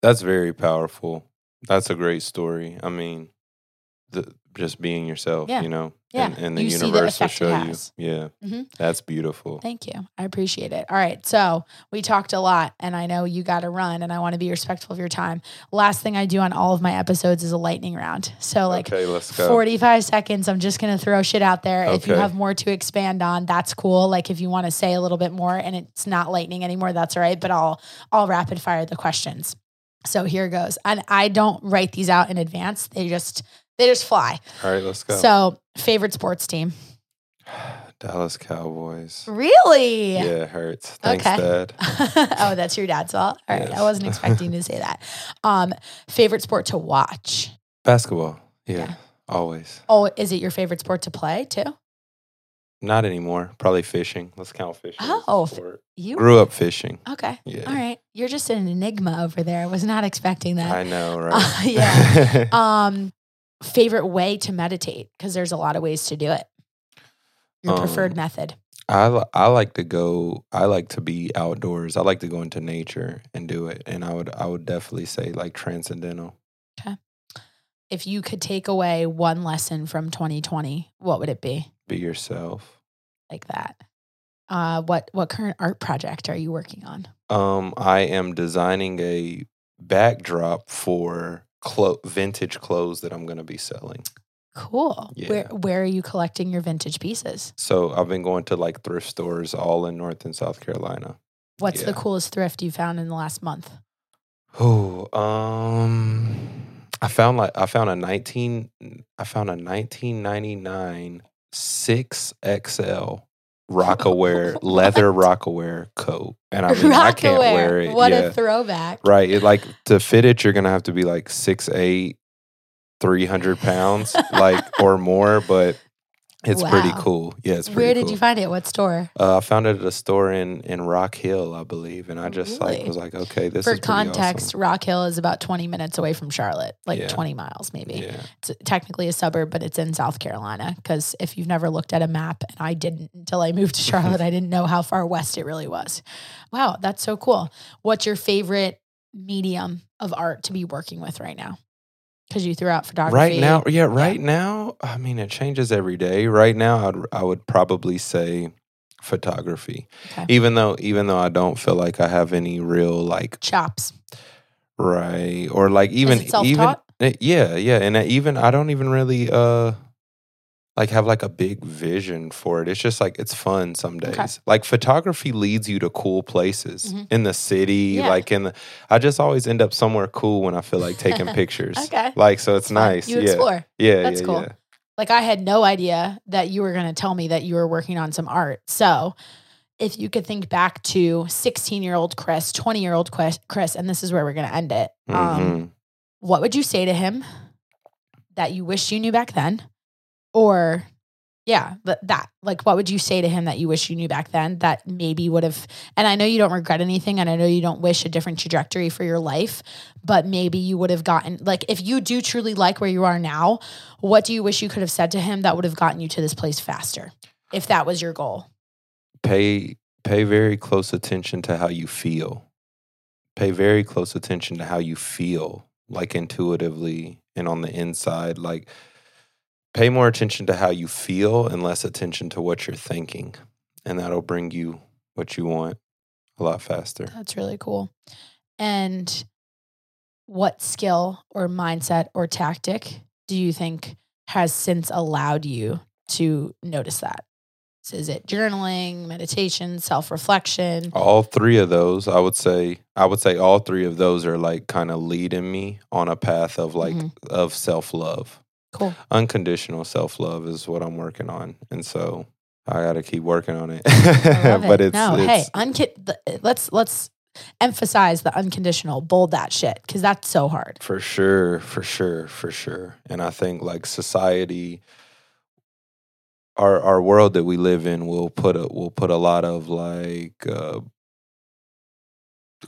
that's very powerful. That's a great story. I mean, the, just being yourself, Yeah. you know, Yeah. and, and the You universe will show you. Yeah, Mhm. that's beautiful. Thank you. I appreciate it. All right. So we talked a lot, and I know you got to run, and I want to be respectful of your time. Last thing I do on all of my episodes is a lightning round. So, like, okay, let's go. 45 seconds. I'm just going to throw shit out there. If you have more to expand on, that's cool. Like if you want to say a little bit more and it's not lightning anymore, that's all right. But I'll I'll rapid fire the questions. So here goes. And I don't write these out in advance. They just they just fly. All right, let's go. So favorite sports team. Dallas Cowboys. Really? Yeah, it hurts. Thanks, Okay. Dad. oh, that's your dad's fault. All right. I wasn't expecting to say that. Um, favorite sport to watch. Basketball. Yeah, Yeah. always. Oh, is it your favorite sport to play too? Not anymore. Probably fishing. Let's count fishing. Oh. You Grew up fishing. okay. Yeah. All right. You're just an enigma over there. I was not expecting that. I know, right? Uh, yeah. um, favorite way to meditate because there's a lot of ways to do it. Your preferred Um, method. I I like to go. I like to be outdoors. I like to go into nature and do it. And I would I would definitely say like transcendental. Okay. If you could take away one lesson from 2020, what would it be? Be yourself. Like that. Uh, what what current art project are you working on? Um, I am designing a backdrop for clo- vintage clothes that I'm going to be selling. Cool. Where Yeah. where are you collecting your vintage pieces? So I've been going to like thrift stores all in North and South Carolina. What's the coolest thrift you found in the last month? Oh, um, I found like I found a nineteen. I found a nineteen ninety nine six XL Rocawear leather Rocawear coat, and I mean I can't wear it. What yeah, a throwback. right. It, like to fit it, you're gonna have to be like six eight, three hundred pounds, like or more. But it's pretty cool. Yeah, it's pretty Where did cool. you find it? What store? Uh, I found it at a store in in Rock Hill, I believe, and I just like was like, okay, this For context, awesome. Rock Hill is about 20 minutes away from Charlotte, like Yeah. 20 miles maybe. Yeah, It's technically a suburb, but it's in South Carolina. Because if you've never looked at a map, and I didn't until I moved to Charlotte, I didn't know how far west it really was. Wow, that's so cool. What's your favorite medium of art to be working with right now? Because you threw out photography. right now, yeah, right now. I mean, it changes every day. Right now, I'd, I would probably say photography, Okay. even though even though I don't feel like I have any real like chops. right or like even even eh, yeah yeah, and even I don't even really uh like have like a big vision for it. It's just like it's fun some days. Okay. Like photography leads you to cool places Mhm. in the city, Yeah. like in the I just always end up somewhere cool when I feel like taking pictures. Okay. Like so it's nice. You yeah. explore. Yeah, That's yeah, cool. yeah. Like I had no idea that you were going to tell me that you were working on some art. So, if you could think back to 16 year old Chris, 20 year old Chris, and this is where we're going to end it. Um, Mhm. what would you say to him that you wish you knew back then? Or, yeah, th- that. Like, what would you say to him that you wish you knew back then that maybe would have? And I know you don't regret anything, and I know you don't wish a different trajectory for your life, but maybe you would have gotten, like, if you do truly like where you are now, what do you wish you could have said to him that would have gotten you to this place faster? If that was your goal. pay pay very close attention to how you feel. Pay very close attention to how you feel, like intuitively and on the inside. Like pay more attention to how you feel and less attention to what you're thinking. And that'll bring you what you want a lot faster. That's really cool. And what skill or mindset or tactic do you think has since allowed you to notice that? So is it journaling, meditation, self reflection? All three of those, I would say, I would say all three of those are like kind of leading me on a path of like Mhm. of self love. Cool. unconditional self love is what I'm working on, and so I got to keep working on it. But it. it's, no, it's hey, unki- let's let's emphasize the unconditional, bold that shit because that's so hard. for sure, for sure, for sure. And I think like society, our our world that we live in will put a will put a lot of like. Uh,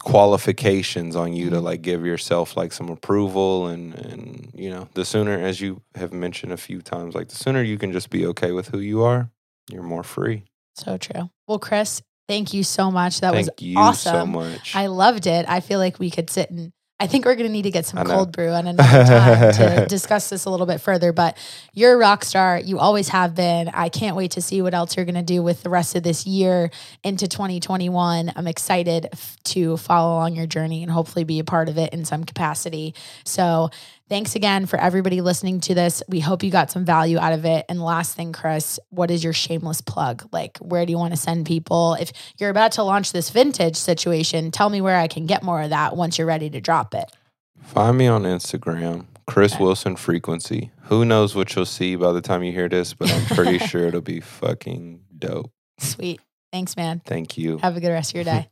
qualifications on you to Mhm. like give yourself like some approval and and you know the sooner as you have mentioned a few times like the sooner you can just be okay with who you are you're more free So true. Well, Chris, thank you so much. That thank was you so awesome. much I loved it. I feel like we could sit and I think we're going to need to get some cold brew on another time to discuss this a little bit further. But you're a rock star. You always have been. I can't wait to see what else you're going to do with the rest of this year into 2021. I'm excited f- to follow along your journey and hopefully be a part of it in some capacity. So thanks again for everybody listening to this. We hope you got some value out of it. And last thing, Chris, what is your shameless plug? Like, where do you want to send people? If you're about to launch this vintage situation, tell me where I can get more of that once you're ready to drop it. Find me on Instagram, Chris Okay. Wilson Frequency. Who knows what you'll see by the time you hear this, but I'm pretty sure it'll be fucking dope. Sweet. Thanks, man. Thank you. Have a good rest of your day.